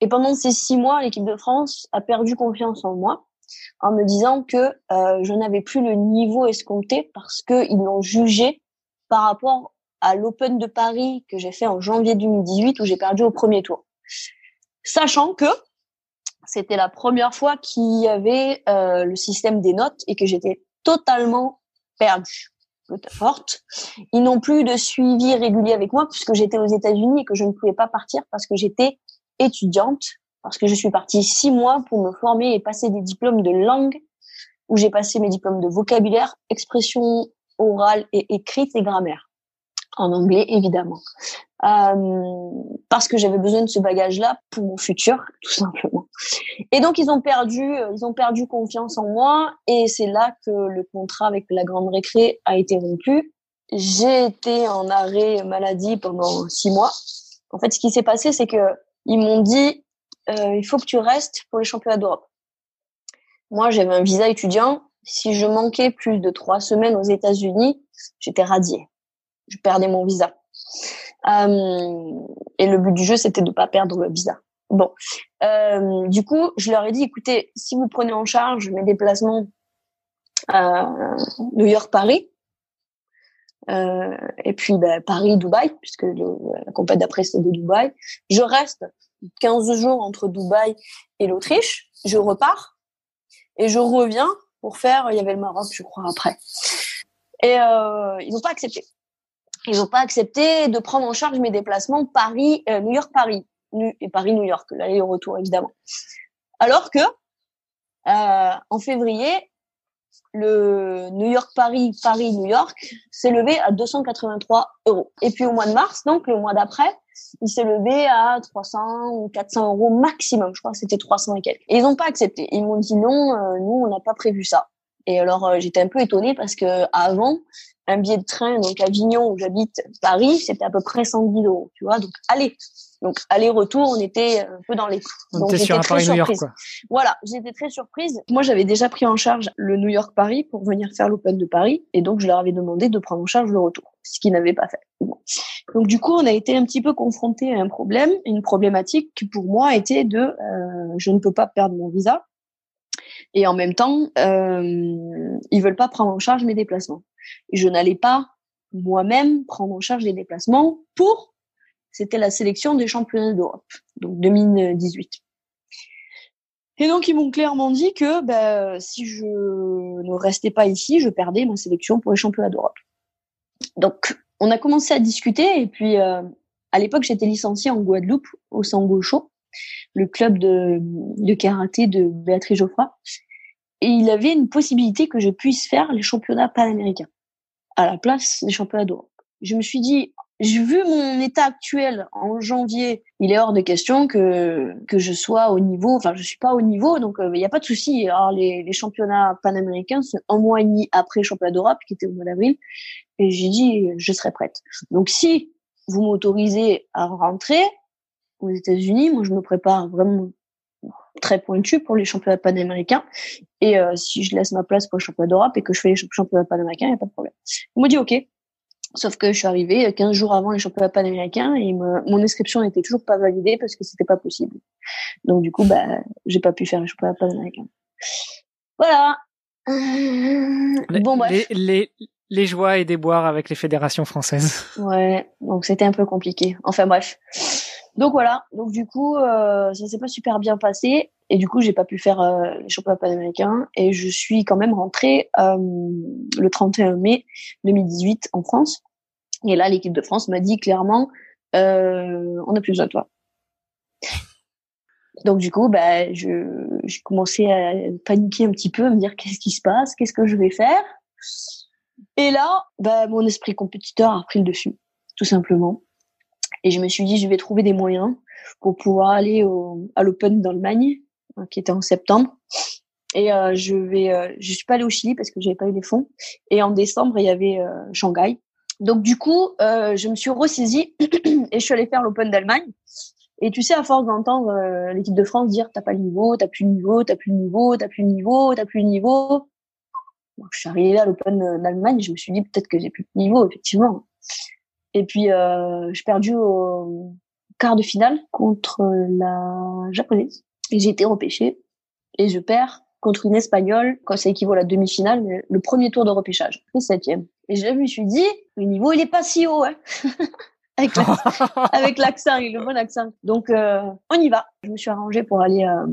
et pendant ces six mois, l'équipe de France a perdu confiance en moi en me disant que euh, je n'avais plus le niveau escompté parce que ils l'ont jugé par rapport à l'Open de Paris que j'ai fait en janvier 2018 où j'ai perdu au premier tour. Sachant que c'était la première fois qu'il y avait euh, le système des notes et que j'étais totalement perdue. Ils n'ont plus de suivi régulier avec moi puisque j'étais aux États-Unis et que je ne pouvais pas partir parce que j'étais étudiante, parce que je suis partie six mois pour me former et passer des diplômes de langue, où j'ai passé mes diplômes de vocabulaire, expression orale et écrite et grammaire. En anglais évidemment. Euh, parce que j'avais besoin de ce bagage-là pour mon futur, tout simplement. Et donc ils ont perdu, euh, ils ont perdu confiance en moi, et c'est là que le contrat avec la grande récré a été rompu. J'ai été en arrêt maladie pendant six mois. En fait, ce qui s'est passé, c'est que ils m'ont dit euh, il faut que tu restes pour les championnats d'Europe. Moi, j'avais un visa étudiant. Si je manquais plus de trois semaines aux États-Unis, j'étais radiée. Je perdais mon visa. Euh, et le but du jeu, c'était de pas perdre le visa. Bon, euh, du coup, je leur ai dit, écoutez, si vous prenez en charge mes déplacements à New York-Paris, euh, et puis ben, Paris-Dubaï, puisque la compète d'après c'est de Dubaï, je reste 15 jours entre Dubaï et l'Autriche, je repars et je reviens pour faire, il y avait le Maroc, je crois, après. Et euh, ils n'ont pas accepté ils n'ont pas accepté de prendre en charge mes déplacements Paris, euh, New York, Paris et Paris, New York, l'aller-retour évidemment. Alors que euh, en février, le New York, Paris, Paris, New York s'est levé à 283 euros. Et puis au mois de mars, donc le mois d'après, il s'est levé à 300 ou 400 euros maximum. Je crois que c'était 300 et quelques. Et ils n'ont pas accepté. Ils m'ont dit non, euh, nous on n'a pas prévu ça. Et alors j'étais un peu étonnée parce que avant un billet de train, donc Avignon où j'habite, Paris, c'était à peu près 110 euros, tu vois. Donc allez, donc aller-retour, on était un peu dans les Donc j'étais sur un Paris New York, quoi. Voilà, j'étais très surprise. Moi, j'avais déjà pris en charge le New York Paris pour venir faire l'Open de Paris, et donc je leur avais demandé de prendre en charge le retour, ce qu'ils n'avaient pas fait. Donc du coup, on a été un petit peu confronté à un problème, une problématique qui pour moi était de, euh, je ne peux pas perdre mon visa. Et en même temps, euh, ils veulent pas prendre en charge mes déplacements je n'allais pas moi-même prendre en charge les déplacements pour, c'était la sélection des championnats d'Europe, donc 2018. Et donc ils m'ont clairement dit que ben, si je ne restais pas ici, je perdais ma sélection pour les championnats d'Europe. Donc on a commencé à discuter et puis euh, à l'époque j'étais licenciée en Guadeloupe au Sango Show, le club de, karaté de Béatrice Geoffroy. Et il avait une possibilité que je puisse faire les championnats panaméricains à la place des championnats d'Europe. Je me suis dit, j'ai vu mon état actuel en janvier, il est hors de question que que je sois au niveau. Enfin, je suis pas au niveau, donc euh, il n'y a pas de souci. Alors les, les championnats panaméricains, c'est un mois et demi après les championnats d'Europe, qui était au mois d'avril, et j'ai dit je serai prête. Donc si vous m'autorisez à rentrer aux États-Unis, moi je me prépare vraiment très pointu pour les championnats panaméricains. Et euh, si je laisse ma place pour les championnats d'Europe et que je fais les championnats panaméricains, il n'y a pas de problème. On m'a dit OK. Sauf que je suis arrivée 15 jours avant les championnats panaméricains et mon inscription n'était toujours pas validée parce que c'était pas possible. Donc du coup, bah, j'ai pas pu faire les championnats panaméricains. Voilà. bon, bref. Les, les, joies et déboires avec les fédérations françaises. Ouais, donc c'était un peu compliqué. Enfin bref. Donc voilà, donc du coup, euh, ça s'est pas super bien passé et du coup, j'ai pas pu faire euh, les championnats panaméricains et je suis quand même rentrée euh, le 31 mai 2018 en France. Et là, l'équipe de France m'a dit clairement, euh, on n'a plus besoin de toi. Donc du coup, bah, je j'ai commencé à paniquer un petit peu, à me dire qu'est-ce qui se passe, qu'est-ce que je vais faire? Et là, bah, mon esprit compétiteur a pris le dessus, tout simplement. Et je me suis dit, je vais trouver des moyens pour pouvoir aller au, à l'Open d'Allemagne, hein, qui était en septembre. Et euh, je vais, euh, je suis pas allée au Chili parce que j'avais pas eu les fonds. Et en décembre, il y avait euh, Shanghai. Donc du coup, euh, je me suis ressaisie et je suis allée faire l'Open d'Allemagne. Et tu sais, à force d'entendre l'équipe de France dire t'as pas le niveau, t'as plus le niveau, t'as plus le niveau, t'as plus le niveau, t'as plus le niveau. Je suis arrivée à l'Open d'Allemagne, je me suis dit peut-être que j'ai plus de niveau, effectivement. Et puis, euh, j'ai perdu au quart de finale contre la japonaise. Et j'ai été repêchée. Et je perds contre une espagnole, quand ça équivaut à la demi-finale, le premier tour de repêchage, le septième. Et je me suis dit, le niveau, il est pas si haut, hein. avec l'accent, le bon accent. Donc, euh, on y va. Je me suis arrangée pour aller euh,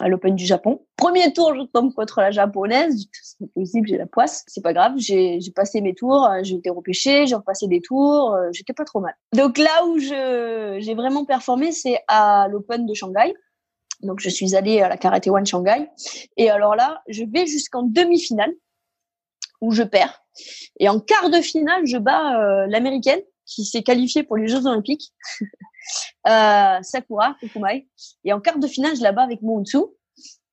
à l'Open du Japon. Premier tour, je tombe contre la japonaise. C'est possible, j'ai la poisse. C'est pas grave. J'ai passé mes tours. Euh, j'ai été repêchée. J'ai repassé des tours. Euh, j'étais pas trop mal. Donc là où je j'ai vraiment performé, c'est à l'Open de Shanghai. Donc je suis allée à la Karate One Shanghai. Et alors là, je vais jusqu'en demi-finale où je perds Et en quart de finale, je bats l'américaine qui s'est qualifiée pour les Jeux Olympiques, Sakura Kukumai. Et en quart de finale, je la bats avec Monsu.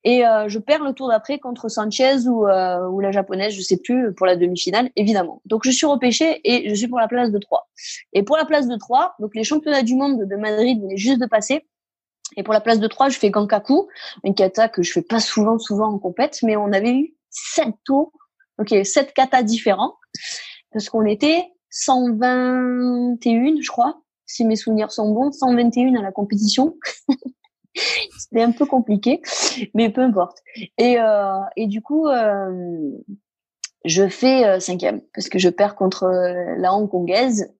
Et euh, je perds le tour d'après contre Sanchez ou, euh, ou la japonaise, je sais plus, pour la demi-finale, évidemment. Donc je suis repêchée et je suis pour la place de 3. Et pour la place de 3, donc les championnats du monde de Madrid venaient juste de passer. Et pour la place de 3, je fais Gankaku, un kata que je fais pas souvent, souvent en compète, mais on avait eu 7 tours, ok, 7 katas différents, parce qu'on était 121, je crois, si mes souvenirs sont bons, 121 à la compétition. C'était un peu compliqué, mais peu importe. Et, euh, et du coup, euh, je fais euh, cinquième parce que je perds contre euh, la hongkongaise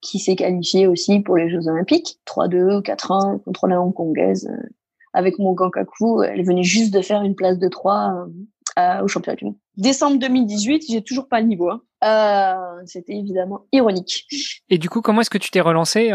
qui s'est qualifiée aussi pour les Jeux Olympiques. 3-2, 4-1 contre la hongkongaise. Euh, avec mon Gankaku, elle venait juste de faire une place de 3 au championnat du monde. Décembre 2018, j'ai toujours pas le niveau. Hein. Euh, C'était évidemment ironique. Et du coup, comment est-ce que tu t'es relancé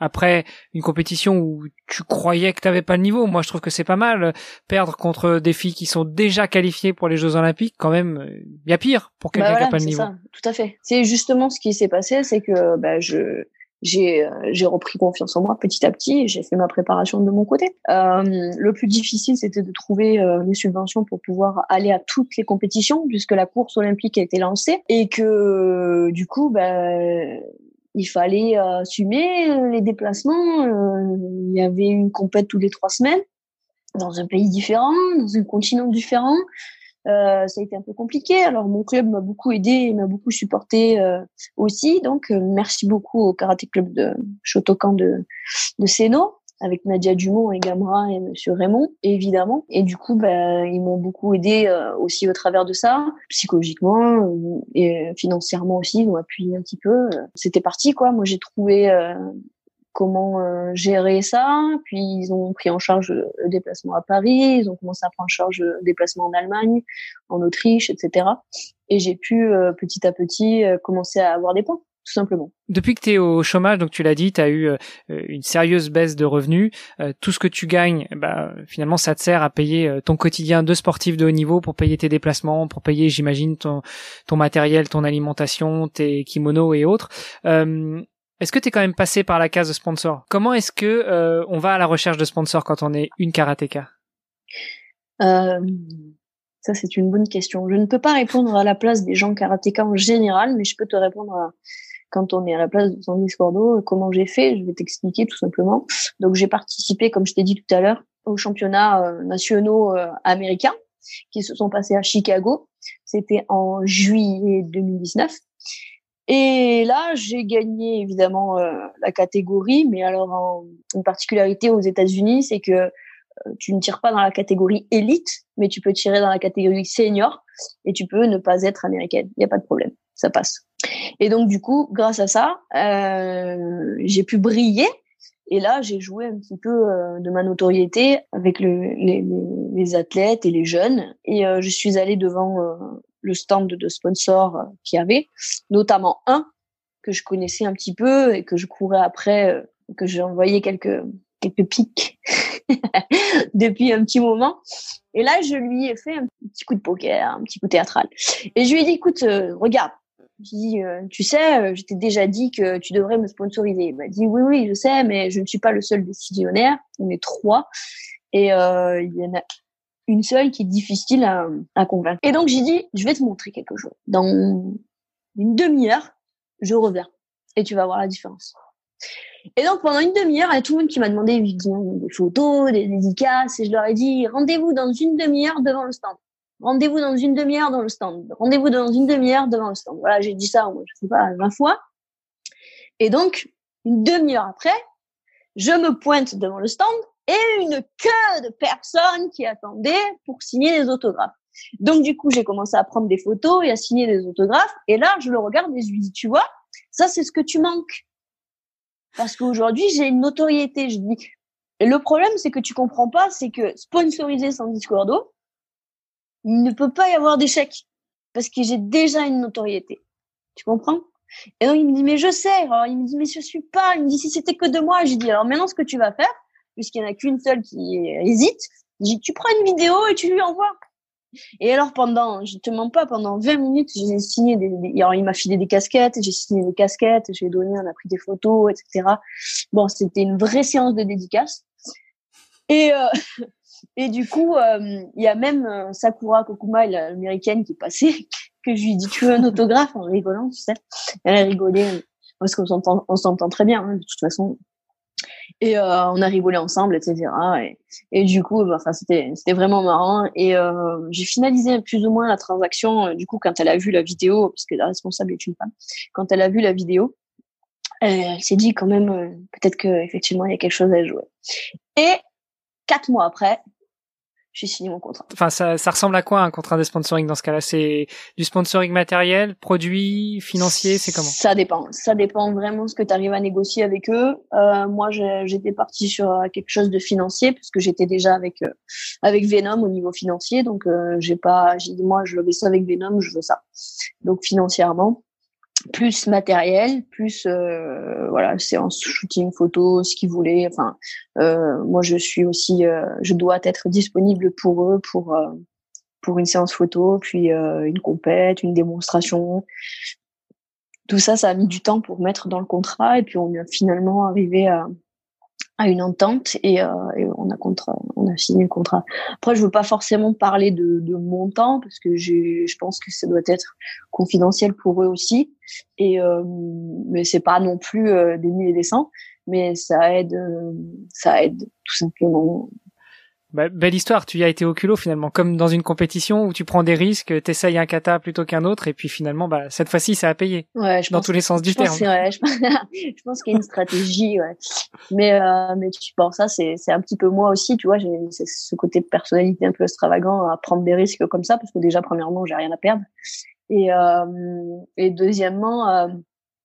après une compétition où tu croyais que tu n'avais pas le niveau? Moi, je trouve que c'est pas mal. Perdre contre des filles qui sont déjà qualifiées pour les Jeux Olympiques, quand même, il y a pire pour quelqu'un bah qui n'a pas le niveau. Ça, tout à fait. C'est justement ce qui s'est passé, c'est que bah, je j'ai euh, j'ai repris confiance en moi petit à petit et j'ai fait ma préparation de mon côté. Euh, le plus difficile, c'était de trouver euh, les subventions pour pouvoir aller à toutes les compétitions puisque la course olympique a été lancée et que du coup, bah, il fallait euh, assumer euh, les déplacements. Euh, il y avait une compète tous les trois semaines dans un pays différent, dans un continent différent. Euh, ça a été un peu compliqué. Alors mon club m'a beaucoup aidé et m'a beaucoup supporté aussi. Donc merci beaucoup au karaté club de Shotokan de de Seno avec Nadia Dumont et Gamra et Monsieur Raymond, évidemment. Et du coup, bah, ils m'ont beaucoup aidé euh, aussi au travers de ça, psychologiquement euh, et financièrement aussi, ils m'ont appuyé un petit peu. C'était parti, quoi. Moi, j'ai trouvé euh, comment gérer ça. Puis ils ont pris en charge le déplacement à Paris, ils ont commencé à prendre en charge le déplacement en Allemagne, en Autriche, etc. Et j'ai pu petit à petit commencer à avoir des points tout simplement. Depuis que tu es au chômage, donc tu l'as dit, tu as eu euh, une sérieuse baisse de revenus. Euh, tout ce que tu gagnes, bah, finalement, ça te sert à payer euh, ton quotidien de sportif de haut niveau, pour payer tes déplacements, pour payer, j'imagine, ton, ton matériel, ton alimentation, tes kimonos et autres. Est-ce que tu es quand même passé par la case de sponsor? Comment est-ce que on va à la recherche de sponsors quand on est une karatéka? Ça, c'est une bonne question. Je ne peux pas répondre à la place des gens karatéka en général, mais je peux te répondre à, quand on est à la place de Sandy Cordo, comment j'ai fait, je vais t'expliquer tout simplement. Donc j'ai participé, comme je t'ai dit tout à l'heure, aux championnats euh, nationaux euh, américains qui se sont passés à Chicago. C'était en juillet 2019. Et là, j'ai gagné évidemment euh, la catégorie, mais alors une particularité aux États-Unis, c'est que tu ne tires pas dans la catégorie élite, mais tu peux tirer dans la catégorie senior et tu peux ne pas être américaine. Il n'y a pas de problème, ça passe. Et donc du coup, grâce à ça, euh, j'ai pu briller. Et là, j'ai joué un petit peu euh, de ma notoriété avec le, les, les, athlètes et les jeunes. Et euh, je suis allée devant euh, le stand de sponsors euh, qu'il y avait, notamment un que je connaissais un petit peu et que je courais après, que j'ai envoyé quelques quelques pics depuis un petit moment. Et là, je lui ai fait un petit coup de poker, un petit coup théâtral. Et je lui ai dit, écoute, regarde, j'ai dit, euh, tu sais, euh, je t'ai déjà dit que tu devrais me sponsoriser. Il m'a dit, oui, oui, je sais, mais je ne suis pas le seul décisionnaire. On est trois. Et euh, il y en a une seule qui est difficile à, à convaincre. Et donc, j'ai dit, je vais te montrer quelque chose. Dans une demi-heure, je reviens. Et tu vas voir la différence. Et donc, pendant une demi-heure, il y a tout le monde qui m'a demandé des photos, des dédicaces. Et je leur ai dit, rendez-vous dans une demi-heure devant le stand. Rendez-vous dans une demi-heure dans le stand. Rendez-vous dans une demi-heure devant le stand. Voilà, j'ai dit ça, moi, je sais pas, 20 fois. Et donc, une demi-heure après, je me pointe devant le stand et une queue de personnes qui attendaient pour signer des autographes. Donc, du coup, j'ai commencé à prendre des photos et à signer des autographes. Et là, je le regarde et je lui dis, tu vois, ça, c'est ce que tu manques. Parce qu'aujourd'hui, j'ai une notoriété. Je dis, et le problème, c'est que tu comprends pas, c'est que sponsoriser sans discours d'eau, il ne peut pas y avoir d'échec parce que j'ai déjà une notoriété. Tu comprends? Et donc il me dit mais je sais. Alors il me dit mais je suis pas. Il me dit si c'était que de moi. J'ai dit alors maintenant ce que tu vas faire, puisqu'il y en a qu'une seule qui hésite, tu prends une vidéo et tu lui envoies. Et alors pendant, je te mens pas, pendant 20 minutes, j'ai signé des, alors il m'a filé des casquettes, j'ai signé des casquettes, j'ai donné, on a pris des photos, etc. Bon, c'était une vraie séance de dédicace. Et euh, et du coup, euh, il y a même euh, Sakura Kokuma, l'américaine qui est passée, que je lui dis tu veux un autographe? En rigolant, tu sais. Elle a rigolé parce qu'on s'entend, on s'entend très bien hein, de toute façon. Et euh, on a rigolé ensemble, etc. Et, et du coup, bah, enfin, c'était c'était vraiment marrant. Et euh, j'ai finalisé plus ou moins la transaction. Euh, du coup, quand elle a vu la vidéo, puisque la responsable est une femme, quand elle a vu la vidéo, elle, s'est dit quand même euh, peut-être que effectivement il y a quelque chose à jouer. Et quatre mois après, j'ai signé mon contrat. Enfin, ça, ça ressemble à quoi un contrat de sponsoring dans ce cas-là? C'est du sponsoring matériel, produit, financier, c'est comment? Ça dépend. Ça dépend vraiment ce que tu arrives à négocier avec eux. Euh, moi, j'étais partie sur euh, quelque chose de financier parce que j'étais déjà avec euh, avec Venom au niveau financier, donc euh, j'ai pas, j'ai dit moi, je veux ça avec Venom, je veux ça. Donc financièrement, plus matériel, plus euh, voilà séance shooting photo, ce qu'ils voulaient. Enfin, euh, moi je suis aussi, euh, je dois être disponible pour eux pour euh, pour une séance photo, puis euh, une compète, une démonstration. Tout ça, ça a mis du temps pour mettre dans le contrat et puis on est finalement arrivé à à une entente et, euh, on a contrat, on a signé le contrat. Après, je veux pas forcément parler de, de montant parce que je, je pense que ça doit être confidentiel pour eux aussi. Et euh, mais c'est pas non plus euh, des milliers et des cents, mais ça aide, euh, ça aide tout simplement bah, belle histoire, tu y as été au culot finalement, comme dans une compétition où tu prends des risques, t'essayes un kata plutôt qu'un autre, et puis finalement, bah, cette fois-ci, ça a payé. Ouais, je dans pense tous les sens du terme. C'est vrai, je pense, je pense qu'il y a une stratégie, ouais. Mais, euh, mais tu penses ça, c'est, c'est un petit peu moi aussi, tu vois, j'ai ce côté de personnalité un peu extravagant à prendre des risques comme ça, parce que déjà, premièrement, j'ai rien à perdre. Et, euh, et deuxièmement, euh,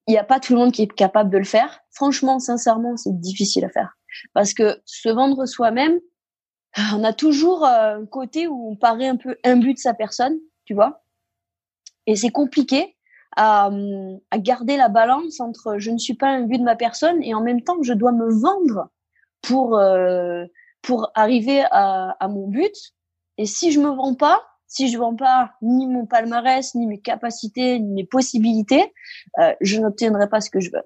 il n'y a pas tout le monde qui est capable de le faire. Franchement, sincèrement, c'est difficile à faire. Parce que se vendre soi-même, on a toujours euh, un côté où on paraît un peu imbu de sa personne, tu vois. Et c'est compliqué à, à, garder la balance entre je ne suis pas imbu de ma personne et en même temps je dois me vendre pour euh, pour arriver à, à, mon but. Et si je me vends pas, si je vends pas ni mon palmarès, ni mes capacités, ni mes possibilités, euh, je n'obtiendrai pas ce que je veux.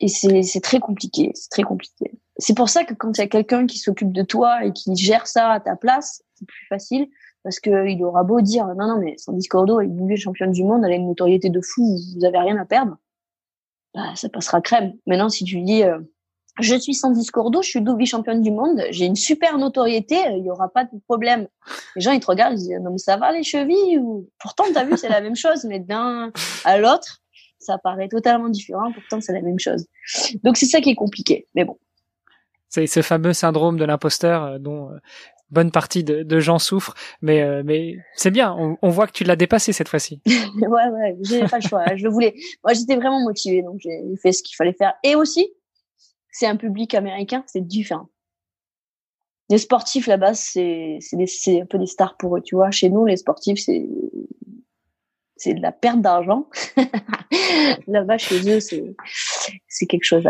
Et c'est très compliqué, c'est très compliqué. C'est pour ça que quand il y a quelqu'un qui s'occupe de toi et qui gère ça à ta place, c'est plus facile parce que il aura beau dire non non mais Sandy Cordo est double championne du monde, elle a une notoriété de fou, vous avez rien à perdre. Bah, ça passera crème. Maintenant si tu dis euh, je suis Sandy Cordo, je suis double championne du monde, j'ai une super notoriété, il y aura pas de problème. Les gens ils te regardent, ils disent non mais ça va les chevilles ou? Pourtant t'as vu c'est la même chose mais d'un à l'autre ça paraît totalement différent, pourtant c'est la même chose. Donc c'est ça qui est compliqué, mais bon. C'est ce fameux syndrome de l'imposteur euh, dont euh, bonne partie de, gens souffrent, mais euh, mais c'est bien. On, voit que tu l'as dépassé cette fois-ci. ouais ouais, j'ai pas le choix. je le voulais. Moi j'étais vraiment motivée, donc j'ai fait ce qu'il fallait faire. Et aussi, c'est un public américain, c'est différent. Les sportifs là-bas, c'est c'est un peu des stars pour eux, tu vois. Chez nous, les sportifs, c'est c'est de la perte d'argent. Là-bas, chez eux, c'est quelque chose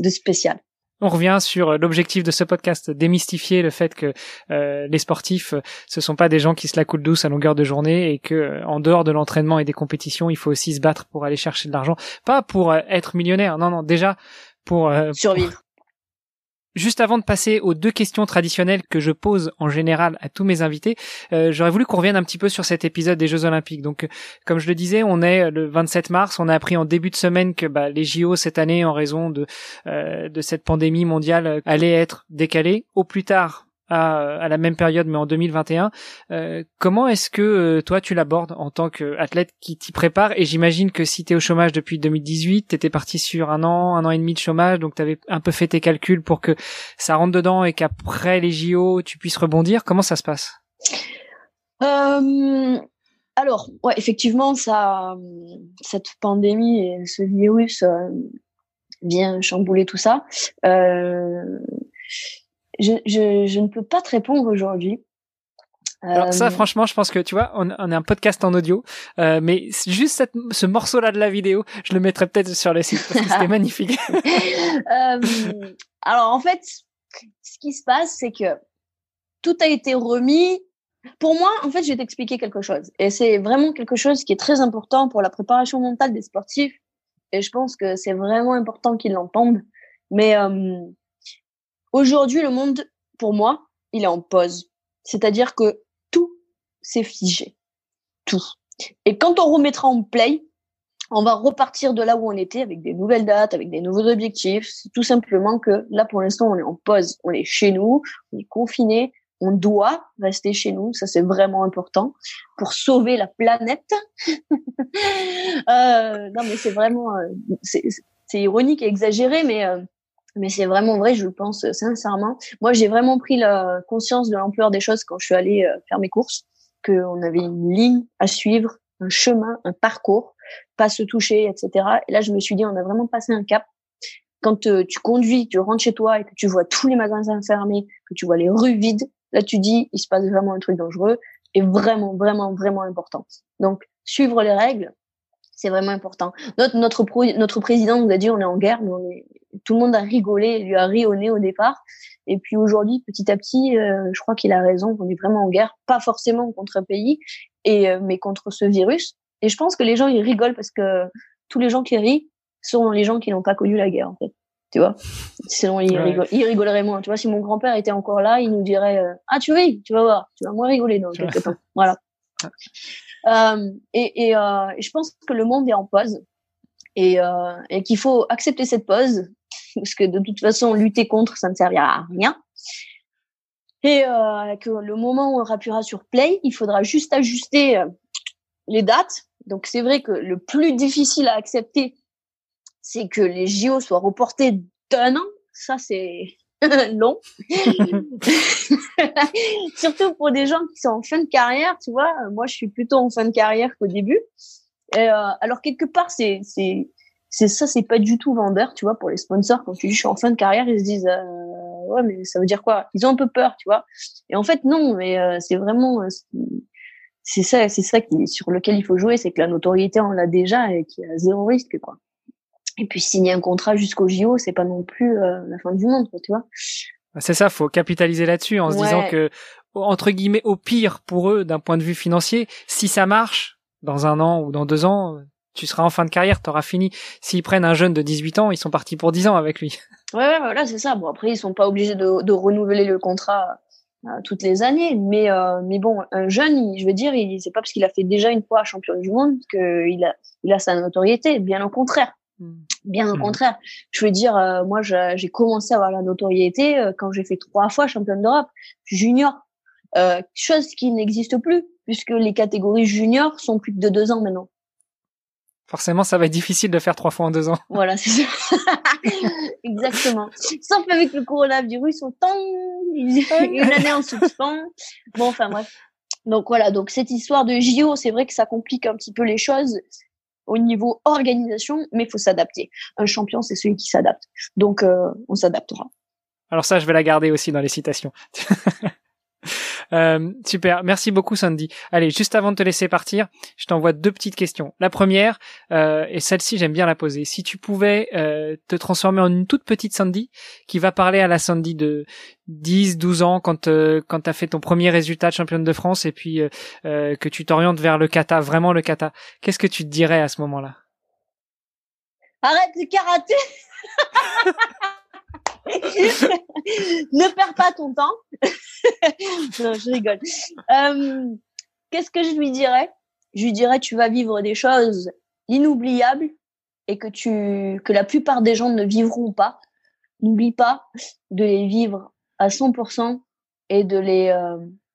de spécial. On revient sur l'objectif de ce podcast, démystifier le fait que euh, les sportifs, ce sont pas des gens qui se la coulent douce à longueur de journée et que en dehors de l'entraînement et des compétitions, il faut aussi se battre pour aller chercher de l'argent, pas pour euh, être millionnaire, non non, déjà pour euh, survivre. Juste avant de passer aux deux questions traditionnelles que je pose en général à tous mes invités, euh, j'aurais voulu qu'on revienne un petit peu sur cet épisode des Jeux Olympiques. Donc, comme je le disais, on est le 27 mars. On a appris en début de semaine que bah, les JO cette année, en raison de euh, de cette pandémie mondiale, allaient être décalés au plus tard à, à, la même période, mais en 2021. Euh, comment est-ce que euh, toi tu l'abordes en tant qu'athlète qui t'y prépare? Et j'imagine que si tu es au chômage depuis 2018, tu étais parti sur un an, un an et demi de chômage, donc tu avais un peu fait tes calculs pour que ça rentre dedans et qu'après les JO, tu puisses rebondir. Comment ça se passe? Euh, Alors, ouais, effectivement, ça, cette pandémie et ce virus euh, vient chambouler tout ça. Euh, je, je, je ne peux pas te répondre aujourd'hui. Alors ça, euh, franchement, je pense que tu vois, on, on est un podcast en audio, euh, mais juste cette, ce morceau-là de la vidéo, je le mettrais peut-être sur le site parce que c'était magnifique. euh, alors en fait, ce qui se passe, c'est que tout a été remis pour moi, en fait, je vais t'expliquer quelque chose. Et c'est vraiment quelque chose qui est très important pour la préparation mentale des sportifs. Et je pense que c'est vraiment important qu'ils l'entendent. Mais euh, aujourd'hui, le monde, pour moi, il est en pause. C'est-à-dire que tout s'est figé. Tout. Et quand on remettra en play, on va repartir de là où on était avec des nouvelles dates, avec des nouveaux objectifs. C'est tout simplement que là, pour l'instant, on est en pause. On est chez nous, on est confiné, on doit rester chez nous, ça c'est vraiment important pour sauver la planète. euh, non mais c'est vraiment, euh, c'est ironique et exagéré, mais euh, mais c'est vraiment vrai, je le pense sincèrement. Moi j'ai vraiment pris la conscience de l'ampleur des choses quand je suis allée euh, faire mes courses, qu'on avait une ligne à suivre, un chemin, un parcours, pas se toucher, etc. Et là je me suis dit on a vraiment passé un cap quand tu conduis, tu rentres chez toi et que tu vois tous les magasins fermés, que tu vois les rues vides, Là, tu dis, il se passe vraiment un truc dangereux et vraiment, vraiment, vraiment important. Donc, suivre les règles, c'est vraiment important. Notre, notre, notre président nous a dit, on est en guerre, mais on est, tout le monde a rigolé, lui a ri au nez au départ. Et puis aujourd'hui, petit à petit, euh, je crois qu'il a raison qu'on est vraiment en guerre, pas forcément contre un pays, et, euh, mais contre ce virus. Et je pense que les gens, ils rigolent parce que tous les gens qui rient sont les gens qui n'ont pas connu la guerre, en fait tu vois? Sinon, il, il, rigolerait moins. Tu vois, si mon grand-père était encore là, il nous dirait euh, Ah, tu ris, tu vas voir, tu vas moins rigoler dans quelques temps. Voilà. Et, et je pense que le monde est en pause et, euh, et qu'il faut accepter cette pause parce que de toute façon, lutter contre, ça ne servira à rien. Et euh, que le moment où on appuiera sur play, il faudra juste ajuster euh, les dates. Donc, c'est vrai que le plus difficile à accepter, c'est que les JO soient reportés d'un an. Ça, c'est long. Surtout pour des gens qui sont en fin de carrière, tu vois. Moi, je suis plutôt en fin de carrière qu'au début. Euh, alors quelque part, c'est c'est ça, c'est pas du tout vendeur, tu vois, pour les sponsors. Quand tu dis je suis en fin de carrière, ils se disent euh, ouais, mais ça veut dire quoi? Ils ont un peu peur, tu vois. Et en fait, non, mais euh, c'est vraiment euh, c'est ça, c'est ça qui sur lequel il faut jouer, c'est que la notoriété on l'a déjà et qu'il y a zéro risque, quoi. Et puis signer un contrat jusqu'au JO, c'est pas non plus euh, la fin du monde, tu vois. Bah, c'est ça, faut capitaliser là-dessus en se disant que entre guillemets au pire pour eux d'un point de vue financier, si ça marche dans un an ou dans deux ans, tu seras en fin de carrière, t'auras fini. S'ils prennent un jeune de 18 ans, ils sont partis pour 10 ans avec lui. Ouais, ouais voilà, c'est ça. Bon après, ils sont pas obligés de, de renouveler le contrat euh, toutes les années, mais euh, mais bon, un jeune, je veux dire, il c'est pas parce qu'il a fait déjà une fois champion du monde qu'il a il a sa notoriété, bien au contraire. Mm. Bien au mm. contraire. Je veux dire, euh, moi, j'ai commencé à avoir la notoriété euh, quand j'ai fait trois fois championne d'Europe junior. Euh, chose qui n'existe plus puisque les catégories juniors sont plus que de deux ans maintenant. Forcément, ça va être difficile de faire trois fois en deux ans. Voilà, c'est ça. Exactement. Sauf avec le coronavirus, on tend une année en suspens. Bon, enfin bref. Donc voilà, donc cette histoire de JO, c'est vrai que ça complique un petit peu les choses au niveau organisation, mais il faut s'adapter. Un champion, c'est celui qui s'adapte. Donc, euh, on s'adaptera. Alors ça, je vais la garder aussi dans les citations. Euh, super, merci beaucoup Sandy. Allez, juste avant de te laisser partir, je t'envoie deux petites questions. La première, euh, et celle-ci j'aime bien la poser, si tu pouvais euh, te transformer en une toute petite Sandy qui va parler à la Sandy de 10, 12 ans quand euh, quand tu as fait ton premier résultat de championne de France et puis euh, que tu t'orientes vers le kata, vraiment le kata, qu'est-ce que tu te dirais à ce moment-là? Arrête le karaté ne perds pas ton temps. je rigole. Euh, Qu'est-ce que je lui dirais? Je lui dirais tu vas vivre des choses inoubliables et que la plupart des gens ne vivront pas. N'oublie pas de les vivre à 100% et euh, de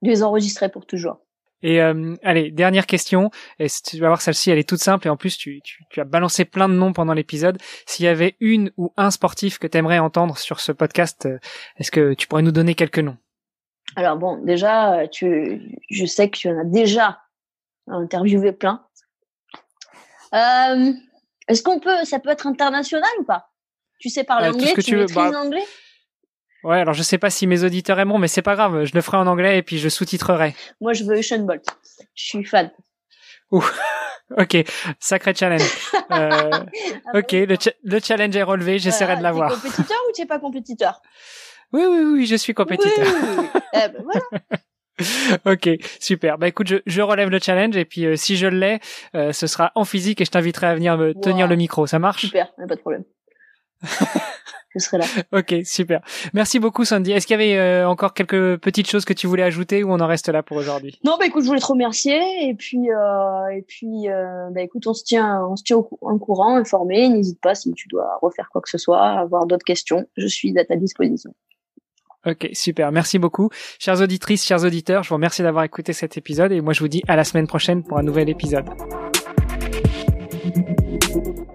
les enregistrer pour toujours. Et euh, allez, dernière question. Et tu vas voir celle-ci, elle est toute simple et en plus tu, tu, tu as balancé plein de noms pendant l'épisode. S'il y avait une ou un sportif que tu aimerais entendre sur ce podcast, euh, est-ce que tu pourrais nous donner quelques noms? Alors bon, déjà, tu, je sais que tu en as déjà interviewé plein. Euh, est-ce qu'on peut, ça peut être international ou pas? Tu sais parler anglais, tu, tu maîtrises bah, l'anglais? Ouais, alors je sais pas si mes auditeurs aimeront, mais c'est pas grave, je le ferai en anglais et puis je sous-titrerai. Moi, je veux Usain Bolt. Je suis fan. Ouh, ok, sacré challenge. Euh, ah ok, le, le, challenge est relevé, j'essaierai de l'avoir. Tu es compétiteur ou tu es pas compétiteur? Oui, oui, oui, je suis compétiteur. Oui, oui, oui. eh ben, voilà. ok, super. Bah écoute, je, je relève le challenge et puis euh, si je l'ai, euh, ce sera en physique et je t'inviterai à venir me tenir le micro. Ça marche? Super, pas de problème. Je serai là. Ok, super. Merci beaucoup Sandy. Est-ce qu'il y avait euh, encore quelques petites choses que tu voulais ajouter ou on en reste là pour aujourd'hui? Non, bah écoute, je voulais te remercier et puis et puis bah écoute, on se tient on se tient au, en courant, informé. N'hésite pas si tu dois refaire quoi que ce soit, avoir d'autres questions, je suis à ta disposition. Ok, super. Merci beaucoup. Chères auditrices, chers auditeurs, je vous remercie d'avoir écouté cet épisode et moi je vous dis à la semaine prochaine pour un nouvel épisode.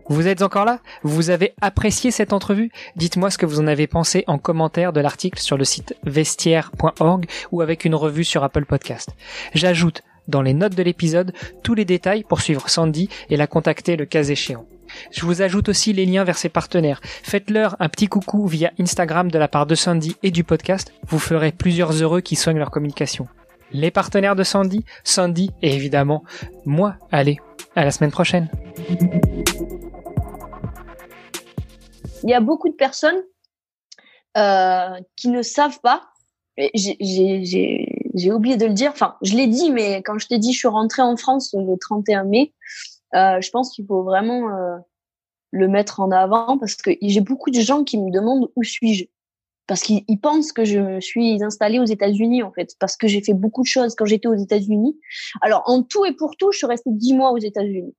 Vous êtes encore là? Vous avez apprécié cette entrevue? Dites-moi ce que vous en avez pensé en commentaire de l'article sur le site vestiaire.org ou avec une revue sur Apple Podcast. J'ajoute dans les notes de l'épisode tous les détails pour suivre Sandy et la contacter le cas échéant. Je vous ajoute aussi les liens vers ses partenaires. Faites-leur un petit coucou via Instagram de la part de Sandy et du podcast. Vous ferez plusieurs heureux qui soignent leur communication. Les partenaires de Sandy, Sandy et évidemment moi. Allez, à la semaine prochaine. Il y a beaucoup de personnes euh, qui ne savent pas. J'ai oublié de le dire. Enfin, je l'ai dit, mais quand je t'ai dit, je suis rentrée en France le 31 mai. Euh, je pense qu'il faut vraiment euh, le mettre en avant parce que j'ai beaucoup de gens qui me demandent où suis-je parce qu'ils pensent que je suis installée aux États-Unis en fait parce que j'ai fait beaucoup de choses quand j'étais aux États-Unis. Alors en tout et pour tout, je suis restée dix mois aux États-Unis,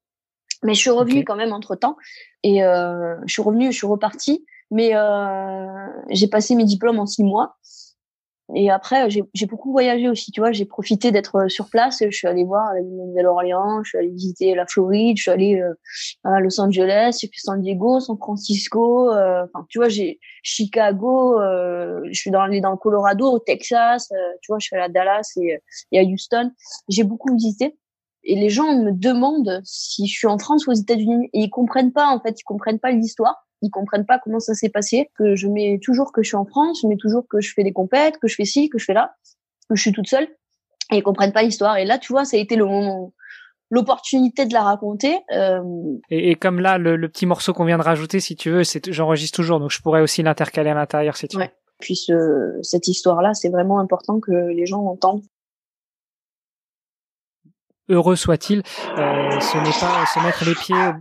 mais je suis revenue quand même entre temps et euh, je suis revenue, je suis repartie, mais euh, j'ai passé mes diplômes en six mois et après, j'ai beaucoup voyagé aussi, tu vois. J'ai profité d'être euh, sur place. Je suis allée voir la Nouvelle-Orléans, je suis allée visiter la Floride, je suis allée euh, à Los Angeles, j'ai fait San Diego, San Francisco. Euh, enfin, tu vois, j'ai Chicago. je suis dans, dans le Colorado, au Texas. tu vois, je suis allée à Dallas et, et à Houston. J'ai beaucoup visité. Et les gens me demandent si je suis en France ou aux États-Unis. Et ils comprennent pas, en fait, ils comprennent pas l'histoire ils comprennent pas comment ça s'est passé, que je mets toujours que je suis en France, je mets toujours que je fais des compètes, que je fais ci, que je fais là, que je suis toute seule, et ils comprennent pas l'histoire. Et là, tu vois, ça a été le moment, l'opportunité de la raconter. Euh... Et, comme là, le, petit morceau qu'on vient de rajouter, si tu veux, c'est j'enregistre toujours, donc je pourrais aussi l'intercaler à l'intérieur si tu veux. Puis ce, cette histoire-là, c'est vraiment important que les gens entendent. Heureux soit-il, euh, ce n'est pas se mettre les pieds.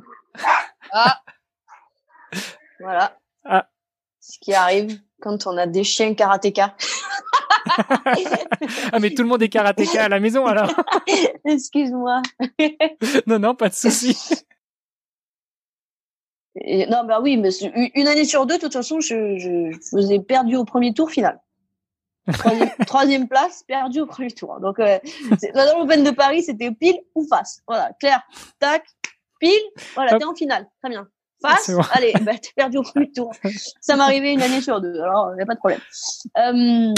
Ah voilà. Ah. Ce qui arrive quand on a des chiens karatéka. ah mais tout le monde est karatéka à la maison alors. Excuse-moi. non non pas de souci. non bah oui mais une année sur deux de toute façon je, je faisais perdu au premier tour final. Troisième, place perdu au premier tour. Donc euh, dans l'Open de Paris c'était pile ou face. Voilà clair tac pile voilà t'es en finale très bien. Allez, bah, t'es perdu au premier tour. Ça m'arrivait une année sur deux, alors il n'y a pas de problème. Euh,